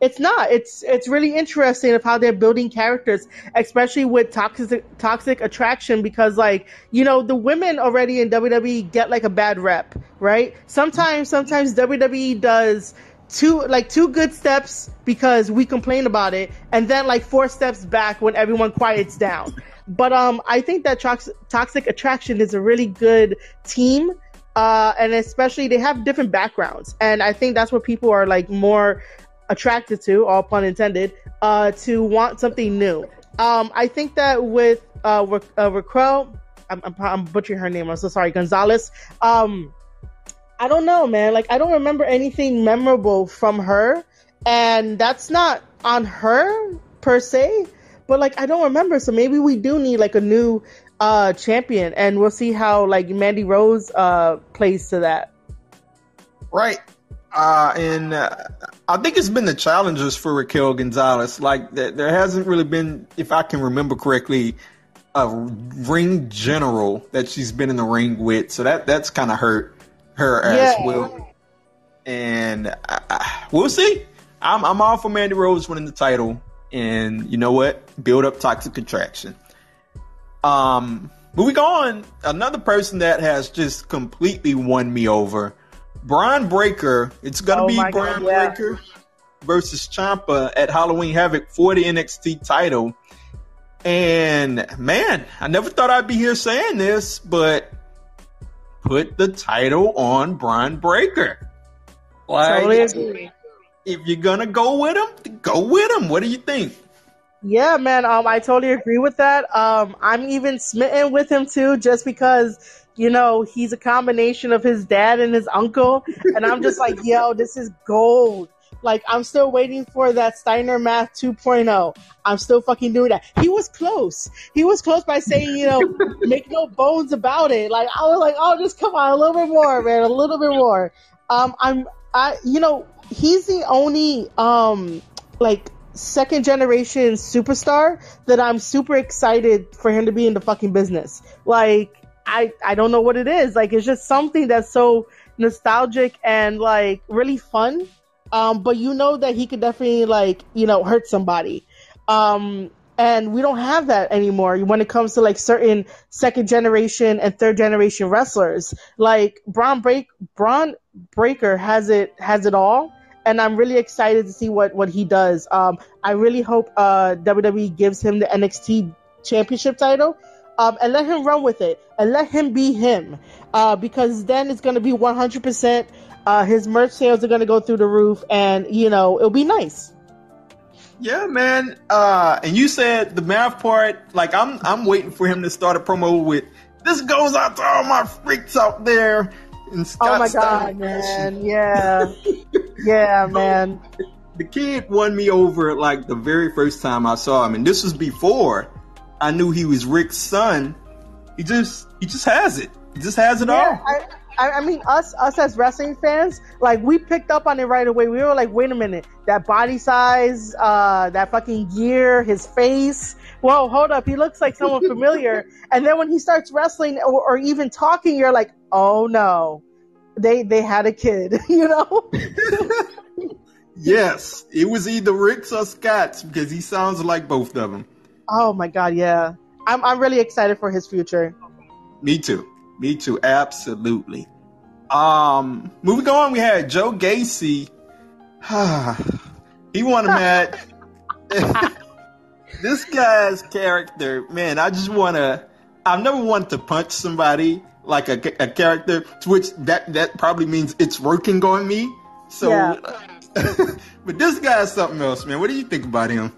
It's not. It's it's really interesting of how they're building characters, especially with toxic toxic attraction, because like you know the women already in WWE get like a bad rep, right? Sometimes sometimes WWE does two like two good steps because we complain about it, and then like four steps back when everyone quiets down. But um, I think that Toxic Attraction is a really good team, uh, and especially they have different backgrounds, and I think that's what people are like more attracted to, all pun intended, uh, to want something new. Um, I think that with uh, uh Raquel, I'm, I'm, I'm butchering her name. I'm so sorry, Gonzalez. Um, I don't know, man. Like I don't remember anything memorable from her, and that's not on her per se. But like I don't remember, so maybe we do need like a new uh champion, and we'll see how like Mandy Rose uh plays to that. Right. Uh, and uh, I think it's been the challenges for Raquel Gonzalez. Like th- there hasn't really been, if I can remember correctly, a ring general that she's been in the ring with. So that that's kind of hurt her as well. And I, I, we'll see. I'm I'm all for Mandy Rose winning the title, and you know what? Build up toxic attraction. Um, moving on, another person that has just completely won me over, Bron Breakker. It's gonna oh be Bron God, yeah. Breakker versus Ciampa at Halloween Havoc for the NXT title. And man, I never thought I'd be here saying this, but put the title on Bron Breakker. Like, totally if you're gonna go with him, go with him. What do you think? Yeah, man. Um, I totally agree with that. Um, I'm even smitten with him too, just because you know he's a combination of his dad and his uncle, and I'm just like, yo, this is gold. Like I'm still waiting for that Steiner Math 2.0. I'm still fucking doing that. He was close. He was close by saying, you know, make no bones about it. Like I was like, oh, just come on, a little bit more, man, a little bit more. Um, I'm, I, you know, he's the only um like second generation superstar that I'm super excited for him to be in the fucking business. Like I I don't know what it is. Like it's just something that's so nostalgic and like really fun. Um, but you know that he could definitely like you know hurt somebody. Um, and we don't have that anymore when it comes to like certain second generation and third generation wrestlers. Like Bron Break Bron Breakker has it has it all and I'm really excited to see what what he does. Um, I really hope uh, WWE gives him the NXT Championship title, um, and let him run with it, and let him be him, uh, because then it's going to be 100. Uh, His merch sales are going to go through the roof, and you know it'll be nice. Yeah, man. Uh, and you said the math part. Like I'm, I'm waiting for him to start a promo with. This goes out to all my freaks out there and Scott oh my god, man! Yeah, yeah, man. The kid won me over like the very first time I saw him, and this was before I knew he was Rick's son. He just he just has it. He just has it yeah, all. I, I mean, us us as wrestling fans, like we picked up on it right away. We were like, wait a minute, that body size, uh, that fucking gear, his face. Whoa, hold up, he looks like someone familiar. and then when he starts wrestling or, or even talking, you're like, oh no, they they had a kid, you know. yes, it was either Rick's or Scott's because he sounds like both of them. Oh my god, yeah. I'm I'm really excited for his future. Me too. Me too. Absolutely. Um, moving on, we had Joe Gacy. he won a match. this guy's character, man, I just want to. I've never wanted to punch somebody like a, a character, to which that that probably means it's working on me. So, yeah. but this guy's something else, man. What do you think about him?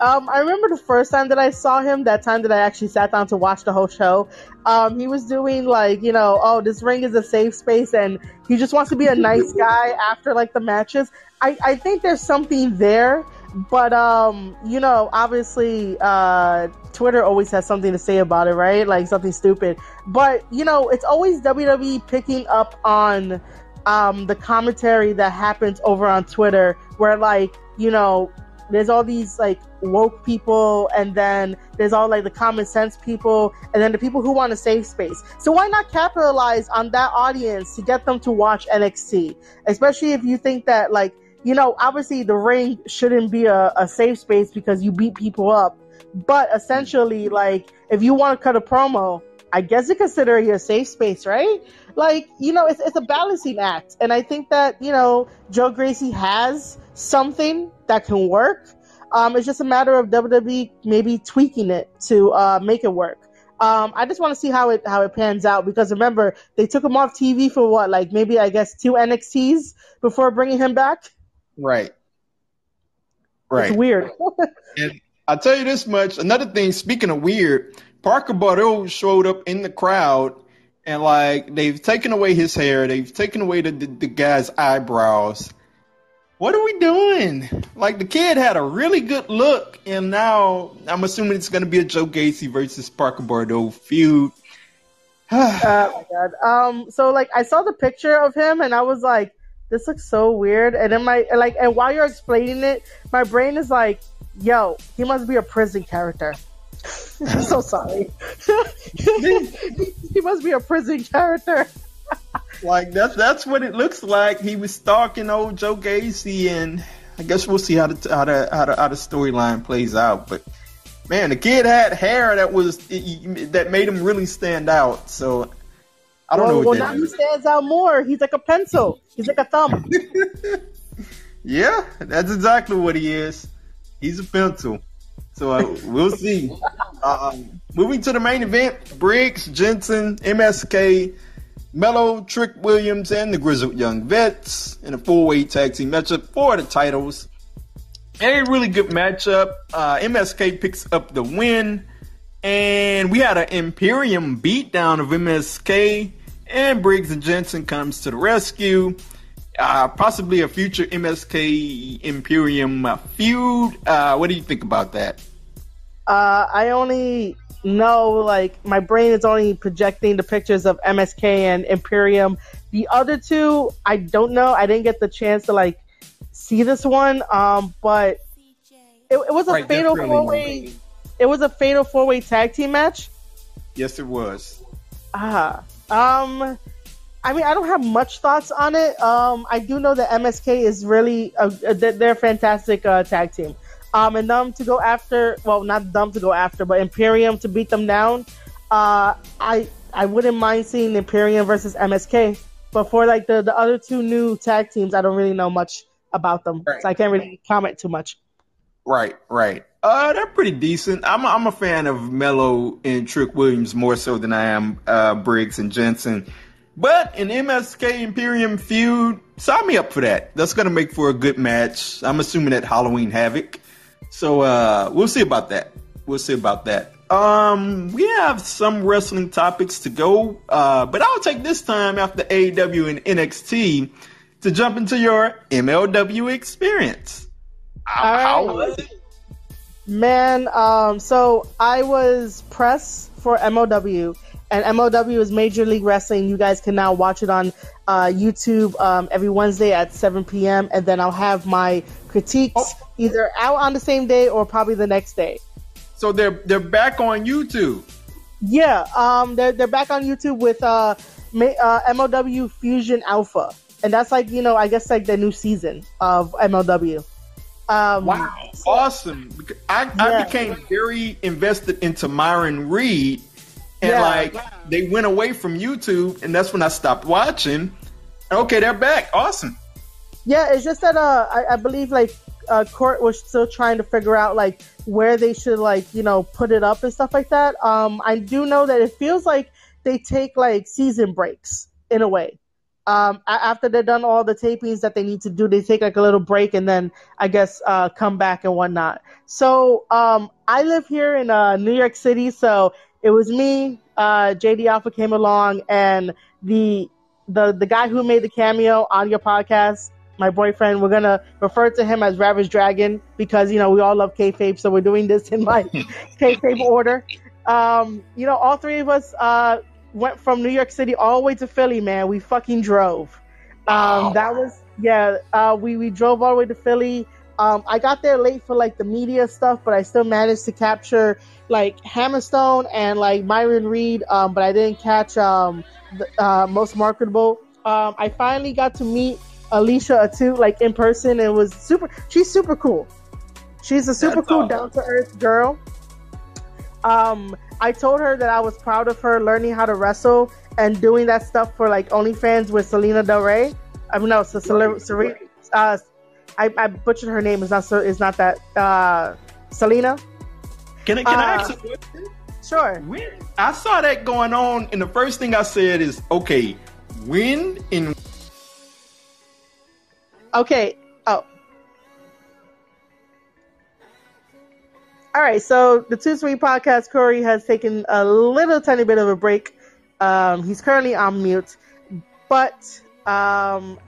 Um, I remember the first time that I saw him, that time that I actually sat down to watch the whole show. Um, he was doing like, you know, oh, this ring is a safe space, and he just wants to be a nice guy after like the matches. I, I think there's something there, but um, you know, obviously, uh, Twitter always has something to say about it, right? Like something stupid. But you know, it's always WWE picking up on um, the commentary that happens over on Twitter, where like you know there's all these like woke people and then there's all like the common sense people and then the people who want a safe space. So why not capitalize on that audience to get them to watch nxt especially if you think that like you know obviously the ring shouldn't be a, a safe space because you beat people up but essentially like if you want to cut a promo i guess you consider it a safe space right like you know it's, it's a balancing act and i think that you know Joe Gacy has something that can work. Um, it's just a matter of WWE maybe tweaking it to uh, make it work. Um, I just want to see how it how it pans out because remember they took him off TV for what like maybe I guess two NXTs before bringing him back. Right. Right. It's weird. and I'll tell you this much. Another thing. Speaking of weird, Parker Boudreaux showed up in the crowd and like they've taken away his hair, they've taken away the, the, the guy's eyebrows what are we doing? Like the kid had a really good look, and now I'm assuming it's going to be a Joe Gacy versus Parker Boudreaux feud. oh my god. Um. So like, I saw the picture of him, and I was like, "This looks so weird." And then my like, and while you're explaining it, my brain is like, "Yo, he must be a prison character." I'm so sorry. he must be a prison character like that's that's what it looks like. He was stalking old Joe Gacy, and I guess we'll see how the how the how the, how the storyline plays out. But man, the kid had hair that was that made him really stand out. So I don't well, know. well, now he stands out more. He's like a pencil. He's like a thumb. yeah, that's exactly what he is. He's a pencil. So uh, we'll see. Uh, moving to the main event: Briggs, Jensen, MSK Mello, Trick Williams, and the Grizzled Young Vets in a four-way tag team matchup for the titles. A really good matchup. Uh, MSK picks up the win, and we had an Imperium beatdown of MSK, and Briggs and Jensen comes to the rescue. Uh, possibly a future MSK Imperium feud. Uh, what do you think about that? Uh, I only know, like, my brain is only projecting the pictures of MSK and Imperium. The other two, I don't know. I didn't get the chance to like see this one, um, but it, it was a right, fatal four way. It was a fatal four way tag team match. Yes, it was. Ah, um, I mean, I don't have much thoughts on it. Um, I do know that MSK is really a, a, they're a fantastic uh, tag team. Um, and them to go after, well, not them to go after, but Imperium to beat them down. Uh, I I wouldn't mind seeing Imperium versus MSK, but for like the the other two new tag teams, I don't really know much about them, right. so I can't really comment too much. Right, right. Uh, they're pretty decent. I'm a, I'm a fan of Mello and Trick Williams more so than I am uh, Briggs and Jensen. But an MSK Imperium feud, sign me up for that. That's gonna make for a good match. I'm assuming at Halloween Havoc. So uh, we'll see about that. We'll see about that. Um, we have some wrestling topics to go, uh, but I'll take this time after AEW and NXT to jump into your MLW experience. How, how was it? Man, um, so I was press for MLW, and MLW is Major League Wrestling. You guys can now watch it on uh, YouTube um, every Wednesday at 7 p.m. And then I'll have my critiques oh. either out on the same day or probably the next day. So they're they're back on YouTube. Yeah, um, they're they're back on YouTube with uh, uh, MLW Fusion Alpha, and that's like you know I guess like the new season of MLW. Um, wow, awesome! I, yeah. I became very invested into Myron Reed, and yeah. like they went away from YouTube, and that's when I stopped watching. Okay, they're back. Awesome. Yeah, it's just that uh, I, I believe like uh, Court was still trying to figure out like where they should like you know put it up and stuff like that. Um, I do know that it feels like they take like season breaks in a way. Um, after they're done all the tapings that they need to do, they take like a little break and then I guess uh, come back and whatnot. So um, I live here in uh, New York City, so it was me, uh, JD Alpha came along, and the the the guy who made the cameo on your podcast my boyfriend. We're gonna refer to him as Ravage Dragon because you know we all love kayfabe, so we're doing this in my kayfabe order. Um, you know, all three of us uh, went from New York City all the way to Philly. Man, we fucking drove. Um, That was yeah. Uh, we we drove all the way to Philly. Um, I got there late for like the media stuff, but I still managed to capture like Hammerstone and like Myron Reed. Um, but I didn't catch um, the, uh, most marketable. Um, I finally got to meet Alicia Atout like in person. It was super. She's super cool. She's a super That's cool, awesome. down to earth girl. Um, I told her that I was proud of her learning how to wrestle and doing that stuff for like OnlyFans with Selena Del Rey. I mean, no, so Serena. Uh, I, I butchered her name. It's not. so. It's not that. Uh, Selena. Can I? Can uh, I ask a question? Sure. When I saw that going on, and the first thing I said is, okay, when in Okay. Oh. All right. So the Two Three podcast, Corey has taken a little tiny bit of a break. Um, he's currently on mute, but um,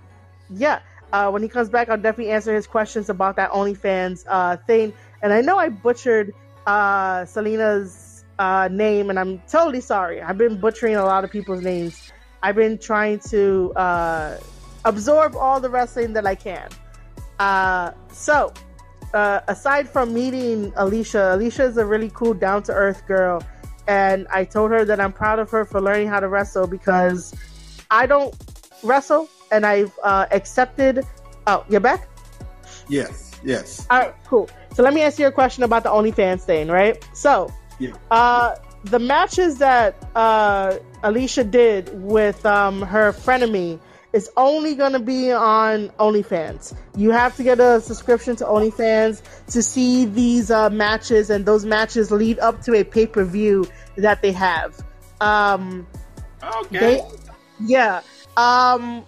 yeah. Uh, when he comes back, I'll definitely answer his questions about that OnlyFans uh, thing. And I know I butchered uh, Selena's uh, name, and I'm totally sorry. I've been butchering a lot of people's names. I've been trying to uh, absorb all the wrestling that I can. Uh, so, aside from meeting Alicia, Alicia is a really cool, down to earth girl. And I told her that I'm proud of her for learning how to wrestle because I don't wrestle and I've uh, accepted. Oh, you're back? Yes, yes. All right, cool. So let me ask you a question about the OnlyFans thing, right? So, yeah. uh, the matches that uh, Alicia did with um, her frenemy is only going to be on OnlyFans. You have to get a subscription to OnlyFans to see these uh, matches, and those matches lead up to a pay per view that they have. Um, okay. They, yeah. Um,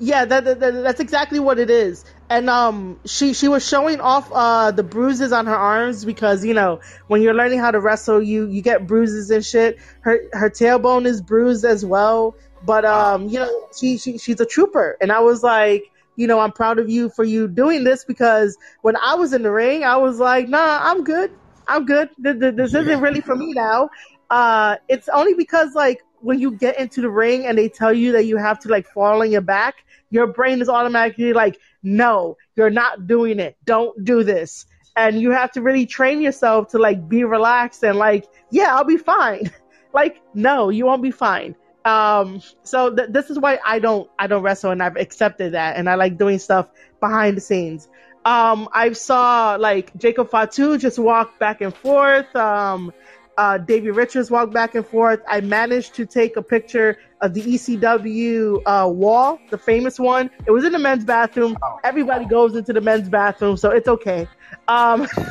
yeah, that, that, that, that's exactly what it is. And um, she she was showing off uh, the bruises on her arms because you know when you're learning how to wrestle, you you get bruises and shit. Her her tailbone is bruised as well. But um, you know, she, she she's a trooper, and I was like, you know, I'm proud of you for you doing this because when I was in the ring, I was like, nah, I'm good. I'm good. This isn't really for me now. Uh, it's only because like when you get into the ring and they tell you that you have to like fall on your back, your brain is automatically like, no, you're not doing it. Don't do this. And you have to really train yourself to like be relaxed and like, yeah, I'll be fine. like, no, you won't be fine. Um, so th- this is why I don't I don't wrestle and I've accepted that and I like doing stuff behind the scenes. Um, I saw like Jacob Fatu just walk back and forth. Um, uh, Davey Richards walked back and forth. I managed to take a picture of the ECW uh, wall, the famous one. It was in the men's bathroom. Everybody goes into the men's bathroom, so it's okay. Um,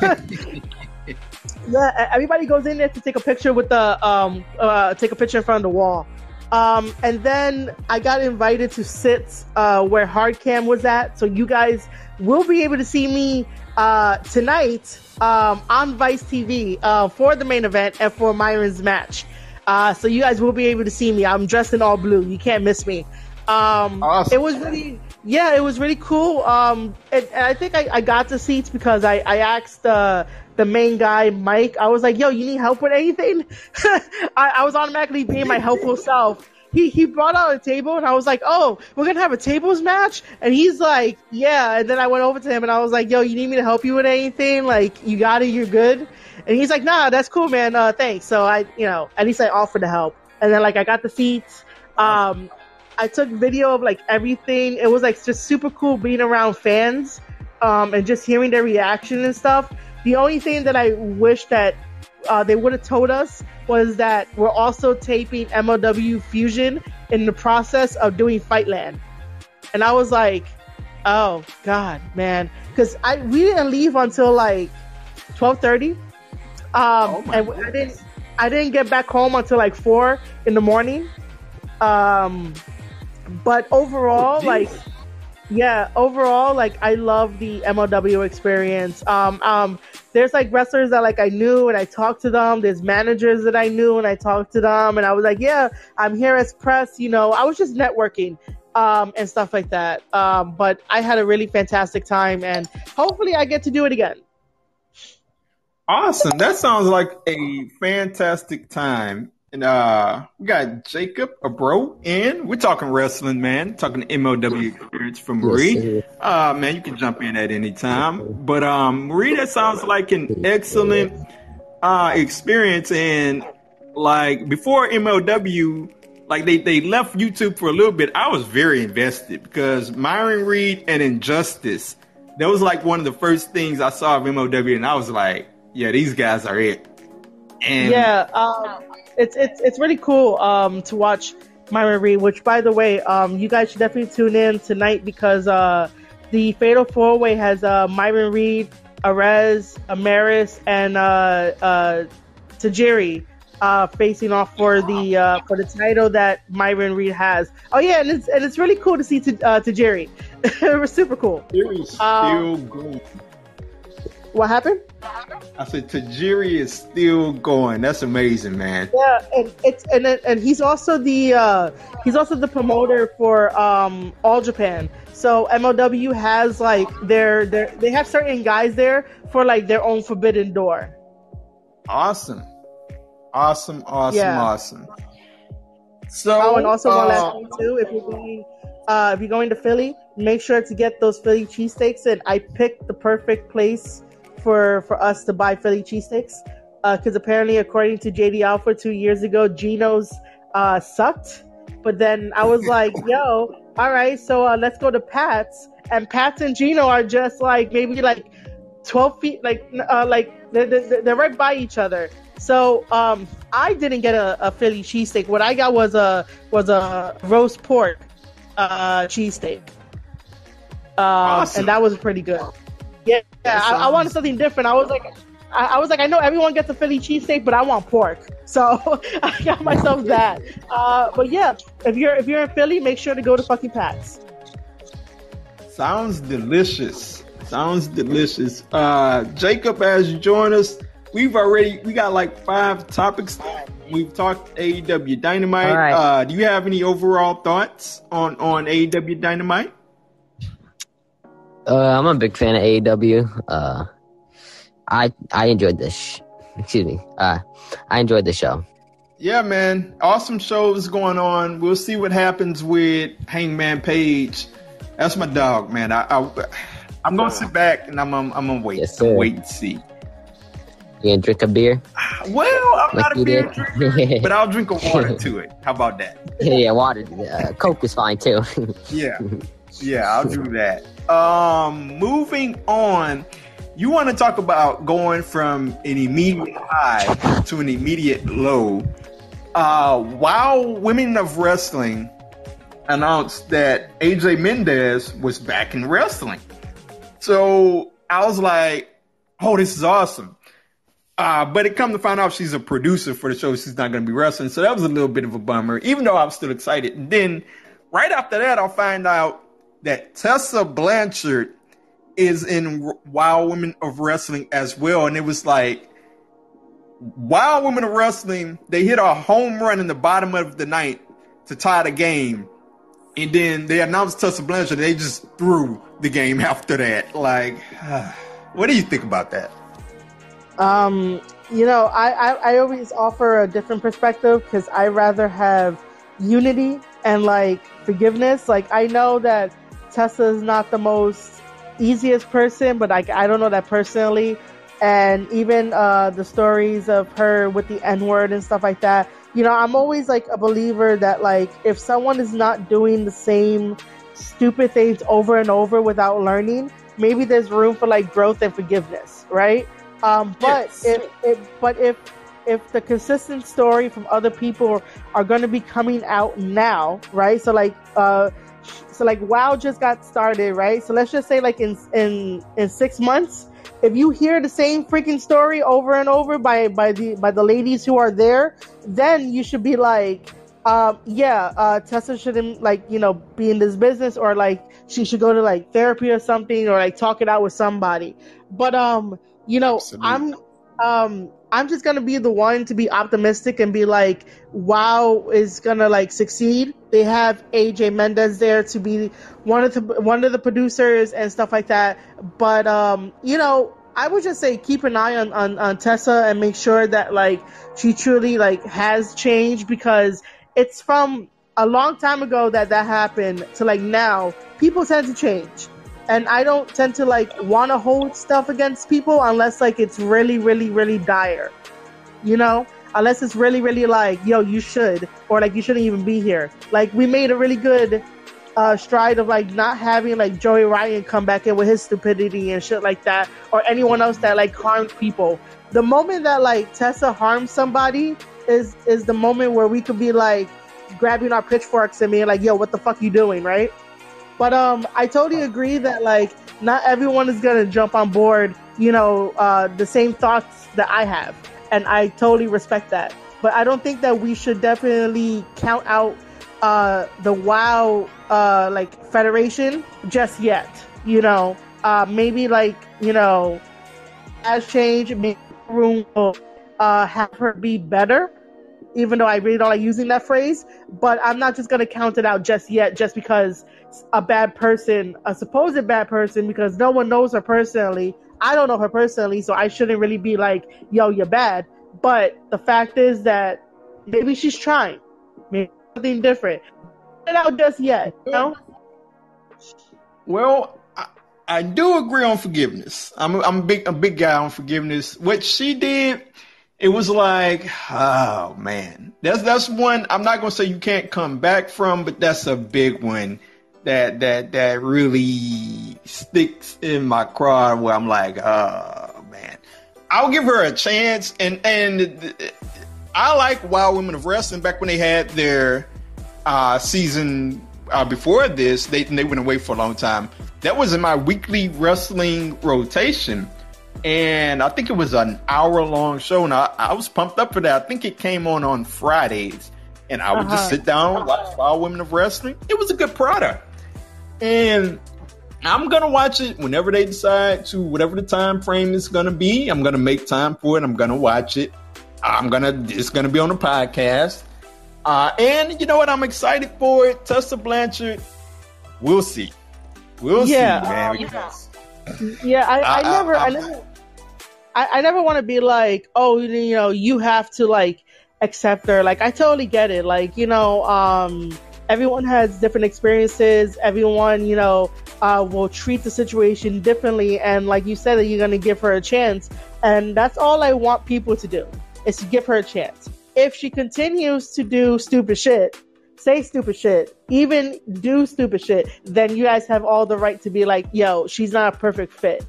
yeah, everybody goes in there to take a picture with the um, uh, take a picture in front of the wall. Um, and then I got invited to sit uh, where Hardcam was at, so you guys will be able to see me uh, tonight um, on Vice TV uh, for the main event and for Myron's match. Uh, so you guys will be able to see me. I'm dressed in all blue. You can't miss me. Um, awesome. It was really, yeah, it was really cool. Um, and, and I think I, I, got the seats because I, I asked the the main guy, Mike. I was like, "Yo, you need help with anything?" I, I was automatically being my helpful self he he brought out a table and I was like, "Oh, we're gonna have a tables match," and he's like, "Yeah." And then I went over to him and I was like, "Yo, you need me to help you with anything? Like, you got it, you're good." And he's like, "Nah, that's cool, man. Uh, thanks." So I, you know, at least I offered to help. And then like I got the seats. Um, I took video of like everything. It was like just super cool being around fans, um, and just hearing their reaction and stuff. The only thing that I wish that uh, they would have told us was that we're also taping MLW Fusion in the process of doing Fightland. And I was like, oh God, man. Because I we didn't leave until like twelve thirty. Um oh and goodness. I didn't I didn't get back home until like four in the morning. Um but overall, oh, like yeah, overall, like I love the MLW experience. Um, um, there's like wrestlers that like I knew and I talked to them. There's managers that I knew and I talked to them, and I was like, yeah, I'm here as press. You know, I was just networking um, and stuff like that. Um, but I had a really fantastic time, and hopefully, I get to do it again. Awesome! That sounds like a fantastic time. And uh, we got Jacob, a bro, and we're talking wrestling, man. Talking MLW experience from Marie. Yes, uh, man, you can jump in at any time. But um, Marie, that sounds like an excellent uh experience. And like before MLW, like they they left YouTube for a little bit. I was very invested because Myron Reed and Injustice. That was like one of the first things I saw of MLW, and I was like, yeah, these guys are it. And yeah, um, it's it's it's really cool um, to watch Myron Reed. Which, by the way, um, you guys should definitely tune in tonight because uh, the Fatal Four Way has uh, Myron Reed, Arez, Aramis, and uh, uh, Tajiri uh, facing off for the uh, for the title that Myron Reed has. Oh yeah, and it's and it's really cool to see to uh, Tajiri. it was super cool. It was still um, good. What happened? I said Tajiri is still going. That's amazing, man. Yeah, and it's and and he's also the uh, he's also the promoter for um, All Japan. So MLW has like their their they have certain guys there for like their own Forbidden Door. Awesome, awesome, awesome, yeah. awesome. So oh, and also uh, one last thing too, if you're going uh, if you're going to Philly, make sure to get those Philly cheesesteaks. And I picked the perfect place for for us to buy Philly cheesesteaks because uh, apparently, according to JD Alpha two years ago, Geno's uh, sucked. But then I was like, "Yo, all right, so uh, let's go to Pat's." And Pat's and Geno are just like maybe like twelve feet, like uh, like they're, they're, they're right by each other. So um, I didn't get a, a Philly cheesesteak. What I got was a was a roast pork uh, cheesesteak, um, awesome. and that was pretty good. Yeah, yeah I, I, wanted something different. I was like, I, I, was like, I know everyone gets a Philly cheesesteak, but I want pork, so I got myself that. Uh, but yeah, if you're if you're in Philly, make sure to go to fucking Pat's. Sounds delicious. Sounds delicious. Uh, Jacob, as you join us, we've already we got like five topics. We've talked AEW Dynamite. Right. Uh, do you have any overall thoughts on on AEW Dynamite? Uh, I'm a big fan of AEW. Uh, I I enjoyed this. Sh- excuse me. Uh, I enjoyed the show. Yeah, man. Awesome shows going on. We'll see what happens with Hangman Page. That's my dog, man. I, I I'm gonna sit back and I'm I'm, I'm gonna wait. Yes, sir. wait and see. You gonna drink a beer? Well, I'm Like not a beer did. drinker, but I'll drink a water to it. How about that? yeah, yeah, water. Uh, Coke is fine too. Yeah. Yeah, I'll do that. Um, moving on, you want to talk about going from an immediate high to an immediate low. Uh, Wild Women of Wrestling announced that AJ Mendez was back in wrestling. So I was like, oh, this is awesome. Uh, but it come to find out she's a producer for the show. She's not going to be wrestling. So that was a little bit of a bummer, even though I'm still excited. And then right after that, I'll find out that Tessa Blanchard is in Wild Women of Wrestling as well. And it was like, Wild Women of Wrestling, they hit a home run in the bottom of the night to tie the game. And then they announced Tessa Blanchard. They just threw the game after that. Like, what do you think about that? Um, you know, I, I, I always offer a different perspective because I rather have unity and like forgiveness. Like I know that Tessa is not the most easiest person, but like I don't know that personally. And even uh, the stories of her with the N word and stuff like that. You know, I'm always like a believer that like if someone is not doing the same stupid things over and over without learning, maybe there's room for like growth and forgiveness, right? Um, but Yes. if, if but if if the consistent story from other people are going to be coming out now, right? So like uh so like WoW just got started, right? So let's just say like in in in 6 months, if you hear the same freaking story over and over by by the by the ladies who are there, then you should be like um yeah, uh Tessa shouldn't like, you know, be in this business or like she should go to like therapy or something or like talk it out with somebody. But um you know, Absolutely. I'm um I'm just gonna be the one to be optimistic and be like, WoW is gonna like succeed. They have AJ Mendez there to be one of the one of the producers and stuff like that. But um, you know, I would just say keep an eye on, on, on Tessa and make sure that like she truly like has changed because it's from a long time ago that that happened to like now. People tend to change and I don't tend to like want to hold stuff against people unless like it's really, really, really dire. You know, unless it's really, really like, yo, you should, or like you shouldn't even be here. Like we made a really good uh, stride of like not having like Joey Ryan come back in with his stupidity and shit like that, or anyone else that like harmed people. The moment that like Tessa harms somebody is is the moment where we could be like grabbing our pitchforks and being like, yo, what the fuck you doing, right? But um, I totally agree that like not everyone is gonna jump on board. You know, uh, the same thoughts that I have, and I totally respect that. But I don't think that we should definitely count out uh, the WoW uh, like federation just yet. You know, uh, maybe like you know, as change, maybe room will uh, have her be better. Even though I really don't like using that phrase, but I'm not just gonna count it out just yet, just because a bad person, a supposed bad person, because no one knows her personally. I don't know her personally, so I shouldn't really be like, yo, you're bad. But the fact is that maybe she's trying. Maybe something different. Not out just yet, you know? Well, I, I do agree on forgiveness. I'm I'm a big a big guy on forgiveness. What she did, it was like, oh man, that's that's one. I'm not gonna say you can't come back from, but that's a big one that that that really sticks in my craw. Where I'm like, oh man, I'll give her a chance. And and I like Wild Women of Wrestling back when they had their uh, season uh, before this. They they went away for a long time. That was in my weekly wrestling rotation, and I think it was an hour long show, and I, I was pumped up for that. I think it came on on Fridays, and I would just Uh-huh. sit down watch Wild Women of Wrestling. It was a good product, and I'm gonna watch it whenever they decide to, whatever the time frame is gonna be. I'm gonna make time for it. I'm gonna watch it. I'm gonna. It's gonna be on the podcast. Uh, and you know what? I'm excited for it. Tessa Blanchard. We'll see. We'll Yeah, see, man. um, Because Yeah, I, I, I- never, I, I- never, I, I never want to be like, oh, you know, you have to like accept her. Like, I totally get it. Like, you know, um, everyone has different experiences. Everyone, you know, uh, will treat the situation differently. And like you said, that you're gonna give her a chance, and that's all I want people to do is to give her a chance. If she continues to do stupid shit, say stupid shit, even do stupid shit, then you guys have all the right to be like, yo, she's not a perfect fit.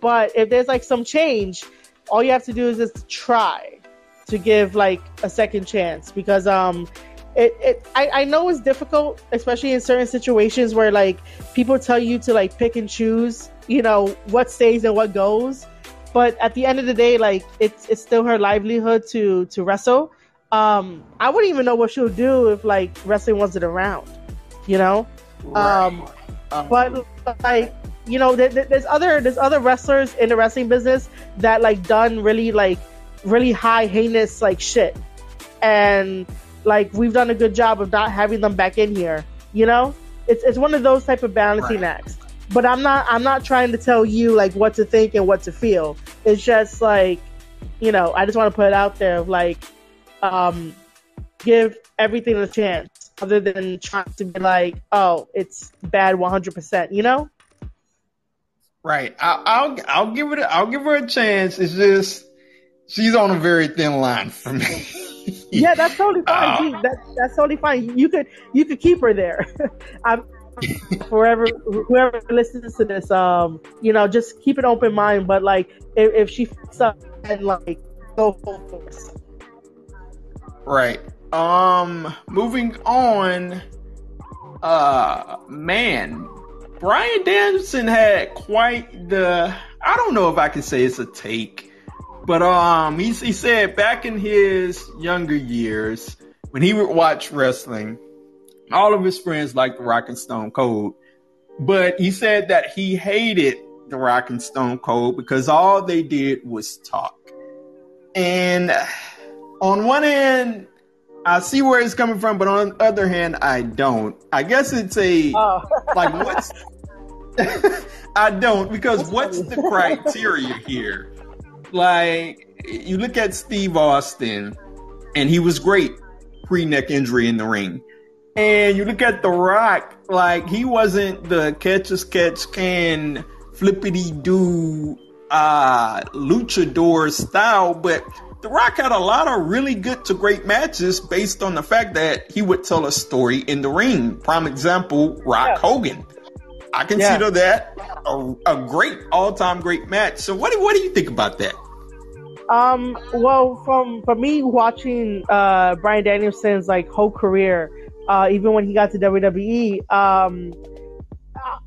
But if there's like some change, all you have to do is just try to give like a second chance because um it, it I, I know it's difficult, especially in certain situations where like people tell you to like pick and choose, you know, what stays and what goes. But at the end of the day, like it's it's still her livelihood to to wrestle. Um, I wouldn't even know what she'll do if like wrestling wasn't around, you know. Um, Um, but like you know, there- there's other there's other wrestlers in the wrestling business that like done really like really high heinous like shit, and like we've done a good job of not having them back in here. You know, it's it's one of those type of balancing Right. acts. But I'm not I'm not trying to tell you like what to think and what to feel. It's just like, you know, I just want to put it out there of like, um, give everything a chance other than trying to be like, oh, it's bad 100%, you know? Right. I, I'll I'll give it. A, I'll give her a chance. It's just she's on a very thin line for me. Yeah, that's totally fine. Uh. That, that's totally fine. You could you could keep her there. I'm forever whoever listens to this, um, you know, just keep an open mind. But like, if, if she fucks up and like go full force. Right. Um. Moving on. Uh. Man. Bryan Danielson had quite the. I don't know if I can say it's a take, but um, he he said back in his younger years when he would watch wrestling, all of his friends liked the Rock and Stone Cold, but he said that he hated the Rock and Stone Cold because all they did was talk. And on one hand, I see where it's coming from, but on the other hand, I don't. I guess it's a Oh, like what's I don't because what's the criteria here? Like you look at Steve Austin, and he was great pre neck injury in the ring. And you look at The Rock, like he wasn't the catch as catch can flippity do uh luchador style, but The Rock had a lot of really good to great matches based on the fact that he would tell a story in the ring. Prime example, Rock Yeah. Hogan. I consider that a, a great all-time great match. So what do what do you think about that? Um, well, from for me watching uh, Bryan Danielson's like whole career, uh, even when he got to WWE, um,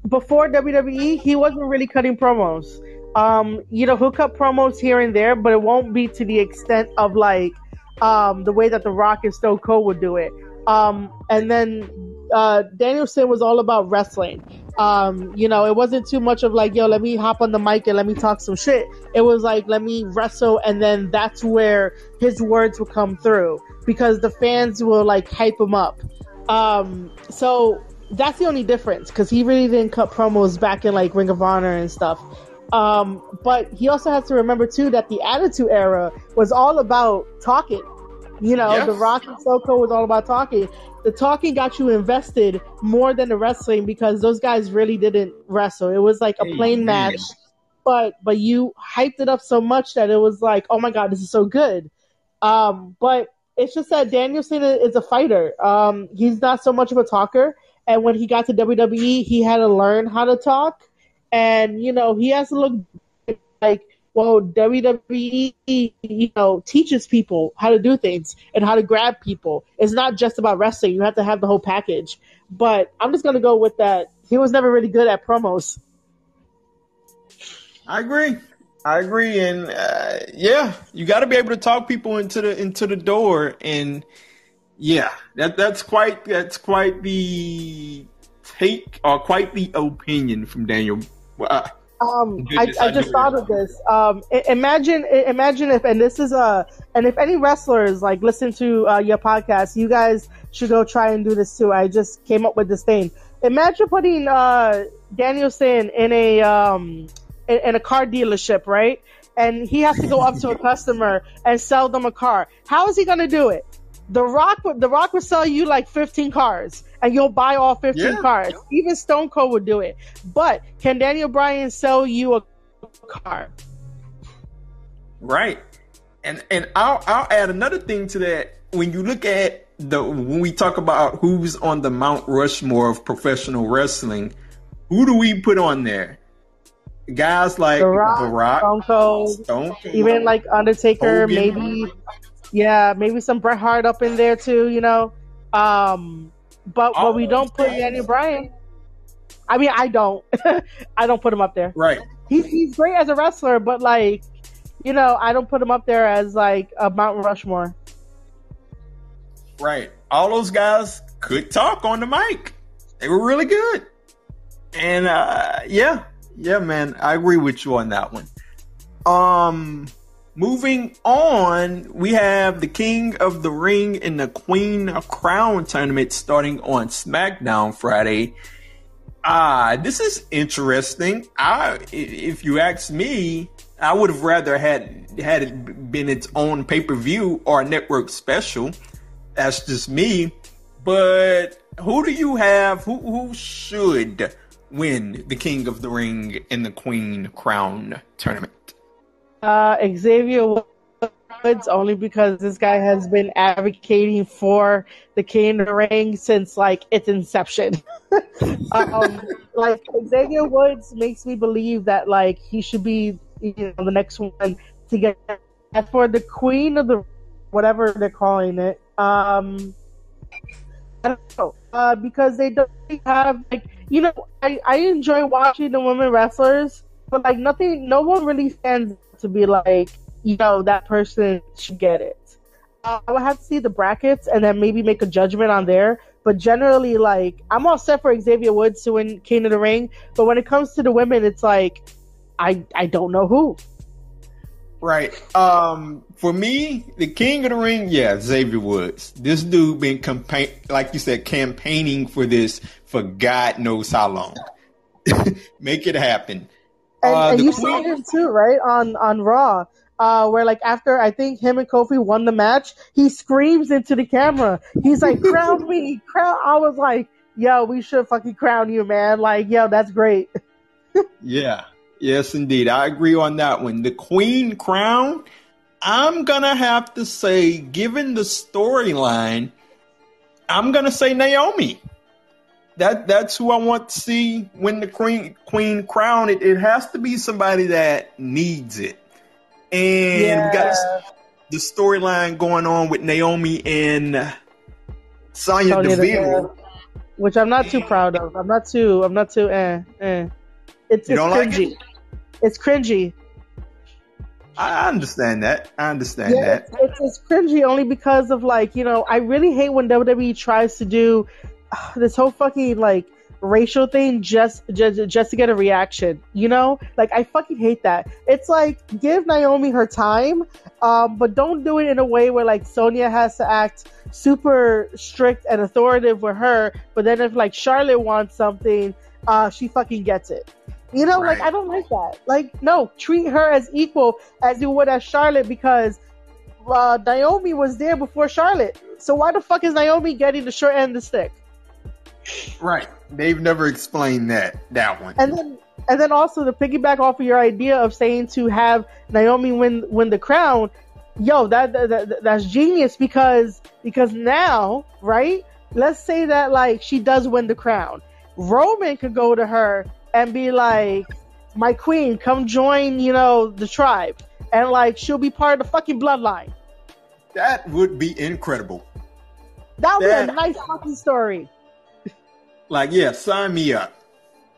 before WWE, he wasn't really cutting promos. Um, you know, he'll cut promos here and there, but it won't be to the extent of like um, the way that The Rock and Stone Cold would do it. Um, and then uh, Danielson was all about wrestling. Um, you know, it wasn't too much of like, yo, let me hop on the mic and let me talk some shit. It was like, let me wrestle, and then that's where his words will come through because the fans will like hype him up. Um, so that's the only difference because he really didn't cut promos back in like Ring of Honor and stuff. Um, but he also has to remember too that the Attitude Era was all about talking. You know, Yes. the Rock and Cold was all about talking. The talking got you invested more than the wrestling because those guys really didn't wrestle. It was like a plain Amen. match, but but you hyped it up so much that it was like, oh my god, this is so good. Um, but it's just that Danielson is a fighter. Um, he's not so much of a talker. And when he got to WWE, he had to learn how to talk. And, you know, he has to look like, well, WWE, you know, teaches people how to do things and how to grab people. It's not just about wrestling. You have to have the whole package. But I'm just going to go with that. He was never really good at promos. I agree. I agree, and uh, yeah, you got to be able to talk people into the into the door, and yeah, that that's quite that's quite the take or quite the opinion from Daniel. Uh, Um, I, I I just thought of this. Um, imagine, imagine if, and this is a, and if any wrestlers like listen to uh, your podcast, you guys should go try and do this too. I just came up with this thing. imagine putting uh, Danielson in a um, in, in a car dealership, right? And he has to go up to a customer and sell them a car. How is he going to do it? The Rock, The Rock would sell you like 15 cars, and you'll buy all 15 Yeah. cars. Even Stone Cold would do it. But can Daniel Bryan sell you a car? Right. And and I'll I'll add another thing to that. When you look at the when we talk about who's on the Mount Rushmore of professional wrestling, who do we put on there? Guys like The Rock, The Rock, Stone Cold, Stone Cold, even like Undertaker, Hogan. maybe, yeah, maybe some Bret Hart up in there too, you know. Um, but but we don't put those Daniel Bryan. I mean, I don't, I don't put him up there. right. He's he's great as a wrestler, but like, you know, I don't put him up there as like a Mount Rushmore. Right. All those guys could talk on the mic. They were really good. And uh yeah, yeah, man, I agree with you on that one. Um moving on, we have the King of the Ring and the Queen of Crown tournament starting on SmackDown Friday. Ah, this is interesting. I if you ask me, I would have rather had had it been its own pay-per-view or a network special. That's just me. But who do you have? Who who should win the King of the Ring and the Queen Crown tournament? Uh, Xavier Woods only because this guy has been advocating for the King of the Ring since like its inception. um, like Xavier Woods makes me believe that like he should be you know the next one to get. As for the Queen of the whatever they're calling it, um, I don't know uh, because they don't have like you know I I enjoy watching the women wrestlers, but like nothing, no one really stands to be like you know that person should get it. I would have to see the brackets and then maybe make a judgment on there. But generally, like I'm all set for Xavier Woods to win King of the Ring. But when it comes to the women, it's like I I don't know who. Right. Um, for me, the King of the Ring, yeah, Xavier Woods. This dude been campaign, like you said, campaigning for this for God knows how long. Make it happen. And, Uh, and you saw him too, right on on Raw, uh, where like after I think him and Kofi won the match, he screams into the camera. He's like, "Crown me, crown!" I was like, "Yo, we should fucking crown you, man!" Like, yo, that's great. Yeah. Yes, indeed. I agree on that one. The Queen Crown, I'm going to have to say, given the storyline, I'm going to say Naomi. That That's who I want to see win the Queen, Queen Crown. It, it has to be somebody that needs it. And we got the storyline going on with Naomi and Sonya, Sonya Deville. Which I'm not too proud of. I'm not too. I'm not too. Eh, eh. It's, You it's don't like cringy. it? It's cringy. I understand that. I understand Yeah, that. it's, it's cringy only because of like you know I really hate when WWE tries to do uh, this whole fucking like racial thing just just just to get a reaction. You know, like I fucking hate that. It's like give Naomi her time, um, but don't do it in a way where like Sonya has to act super strict and authoritative with her. But then if like Charlotte wants something, uh, she fucking gets it. You know, like I don't like that. Like, no, treat her as equal as you would as Charlotte because uh, Naomi was there before Charlotte. So why the fuck is Naomi getting the short end of the stick? Right. They've never explained that that one. And then and then also to piggyback off of your idea of saying to have Naomi win win the crown, yo, that, that, that that's genius because because now, right? Let's say that like she does win the crown. Roman could go to her and be like, "My queen, come join, you know, the tribe." And like she'll be part of the fucking bloodline. That would be incredible. That would That- be a nice fucking story. Like, yeah, sign me up.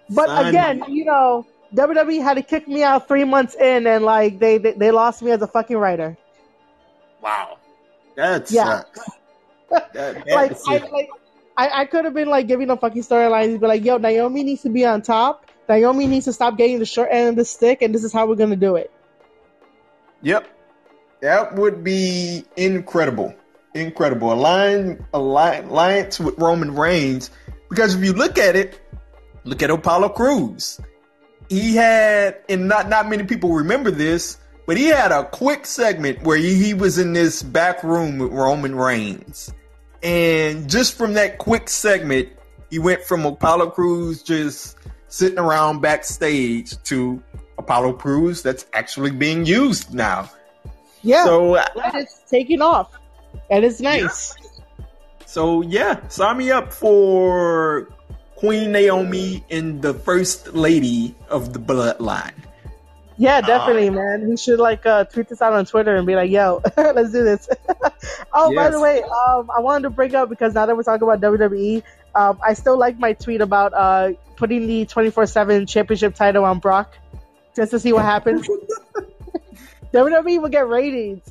But Sign- again, you know, WWE had to kick me out three months in, and like they they, they lost me as a fucking writer. Wow. That Yeah. sucks. That, that like I like I, I could have been like giving them fucking storylines, but like, yo, Naomi needs to be on top. Naomi needs to stop getting the short end of the stick, and this is how we're gonna do it. Yep. That would be incredible. Incredible. Align, align alliance with Roman Reigns. Because if you look at it, Look at Apollo Crews. He had, and not not many people remember this, but he had a quick segment where he, he was in this back room with Roman Reigns, and just from that quick segment, he went from Apollo Crews just sitting around backstage to Apollo Crews that's actually being used now. Yeah. So and it's taking off. And it's nice. So yeah, sign me up for Queen Naomi and the First Lady of the Bloodline. Yeah, definitely, man. We should like uh, tweet this out on Twitter and be like, "Yo, let's do this." oh, by the way, um, I wanted to bring up because now that we're talking about WWE, um, I still like my tweet about uh, putting the twenty four seven championship title on Brock, just to see what happens. WWE will get ratings.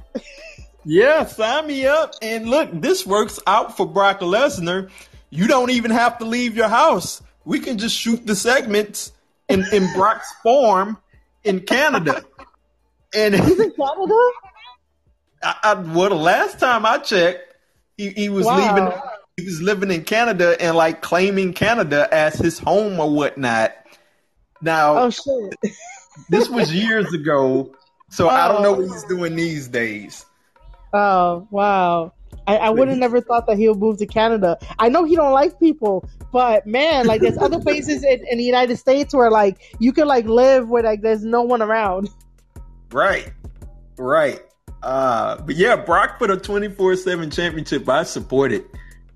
Yeah, sign me up. And look, this works out for Brock Lesnar. You don't even have to leave your house. We can just shoot the segments in, in Brock's farm in Canada. And He's in Canada. I, I, well, the last time I checked, he, he was Wow. leaving. He was living in Canada and like claiming Canada as his home or whatnot. Now, Oh shit! this was years ago, so I don't know Oh. what he's oh. doing these days. Oh wow! I, I would have never thought that he would move to Canada. I know he don't like people, but man, like there's other places in, in the United States where like you can like live where like there's no one around. Right, right. Uh, but yeah, Brock for the twenty four seven championship. I support it.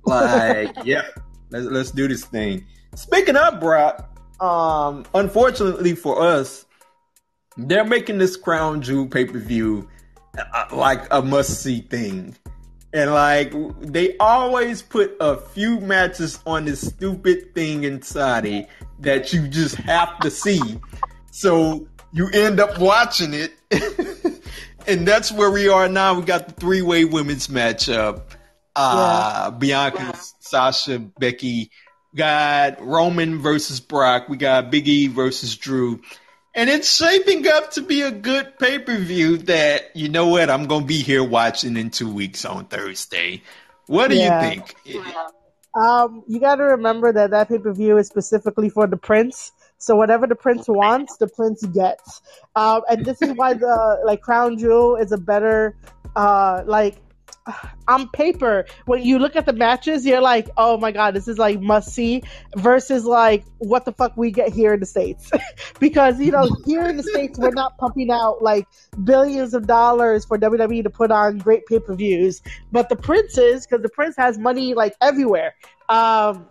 Like, yeah, let's let's do this thing. Speaking of Brock, um, unfortunately for us, they're making this Crown Jewel pay per view uh, like a must see thing. And like they always put a few matches on this stupid thing in Saudi that you just have to see. So you end up watching it. and that's where we are now. We got the three way women's matchup. Uh Bianca, Sasha, Becky. We got Roman versus Brock. We got Big E versus Drew. And it's shaping up to be a good pay per view that, you know what, I'm going to be here watching in two weeks on Thursday. What do Yeah. you think? Um, you got to remember that that pay per view is specifically for the prince. So whatever the prince wants, the prince gets. Um, and this is why the like crown jewel is a better uh like on paper when you look at the matches you're like oh my god this is like must see versus like what the fuck we get here in the states. Because you know here in the states we're not pumping out like billions of dollars for WWE to put on great pay-per-views. But the prince is because the prince has money like everywhere. Um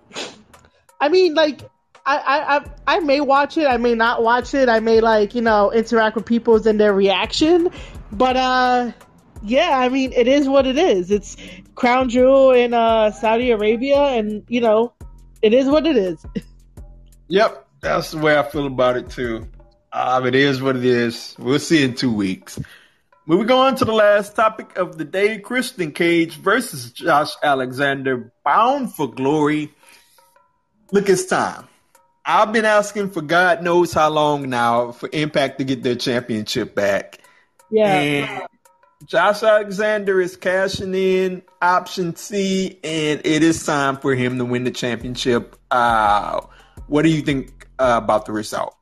i mean like I, I, I I may watch it, I may not watch it, I may like, you know, interact with people's and their reaction. But uh yeah, I mean it is what it is. It's Crown Jewel in uh Saudi Arabia and you know, it is what it is. Yep, that's the way I feel about it too. Um, it is what it is. We'll see in two weeks. Moving on to the last topic of the day: Christian Cage versus Josh Alexander, bound for glory. Look, it's time. I've been asking for God knows how long now for Impact to get their championship back. Yeah. And Josh Alexander is cashing in option C, and it is time for him to win the championship. Uh, what do you think uh, about the result?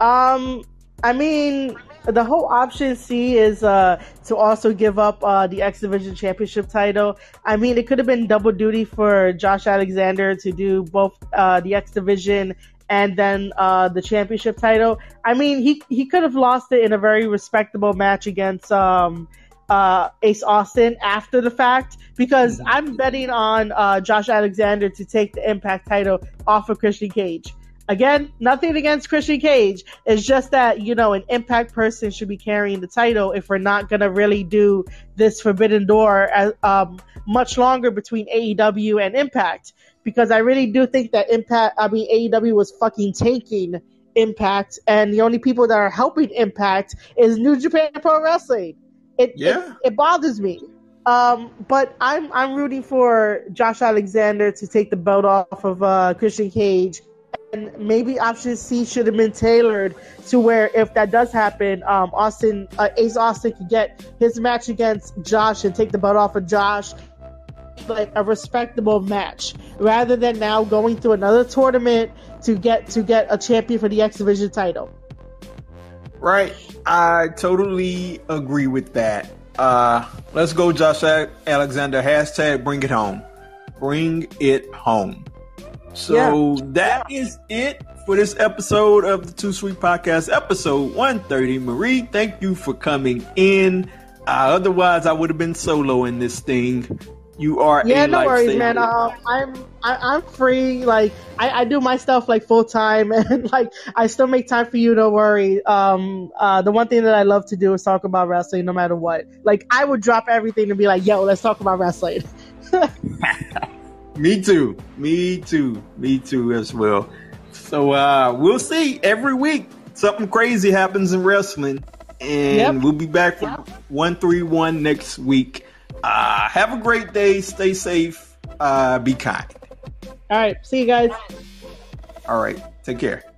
Um, I mean, the whole option C is uh, to also give up uh, the X Division Championship title. I mean, it could have been double duty for Josh Alexander to do both uh, the X Division and then uh, the championship title. I mean, he he could have lost it in a very respectable match against um, uh, Ace Austin after the fact because I'm betting on uh, Josh Alexander to take the Impact title off of Christian Cage. Again, nothing against Christian Cage. It's just that, you know, an impact person should be carrying the title if we're not going to really do this Forbidden Door as, um, much longer between AEW and Impact. Because I really do think that Impact, I mean, AEW was fucking tanking Impact, and the only people that are helping Impact is New Japan Pro Wrestling. It, Yeah. it, it bothers me. Um, but I'm I'm rooting for Josh Alexander to take the belt off of uh, Christian Cage and maybe option C should have been tailored to where if that does happen, um, Austin uh, Ace Austin could get his match against Josh and take the butt off of Josh. Like a respectable match rather than now going through another tournament to get to get a champion for the X Division title. Right. I totally agree with that. Uh, let's go, Josh Alexander. Hashtag bring it home. Bring it home. So yeah. that is it for this episode of the Two Sweet Podcast, episode 130. Marie, thank you for coming in. Uh, otherwise, I would have been solo in this thing. You are yeah, no worries, man. Uh, I'm I, am i am free. Like I, I do my stuff like full time, and like I still make time for you. Don't worry. Um, uh, the one thing that I love to do is talk about wrestling, no matter what. Like I would drop everything and be like, "Yo, let's talk about wrestling." Me too. Me too. Me too as well. So uh, we'll see every week. Something crazy happens in wrestling, and yep. we'll be back for yep. one three one next week. Uh, have a great day. Stay safe. Uh, be kind. All right. See you guys. All right. Take care.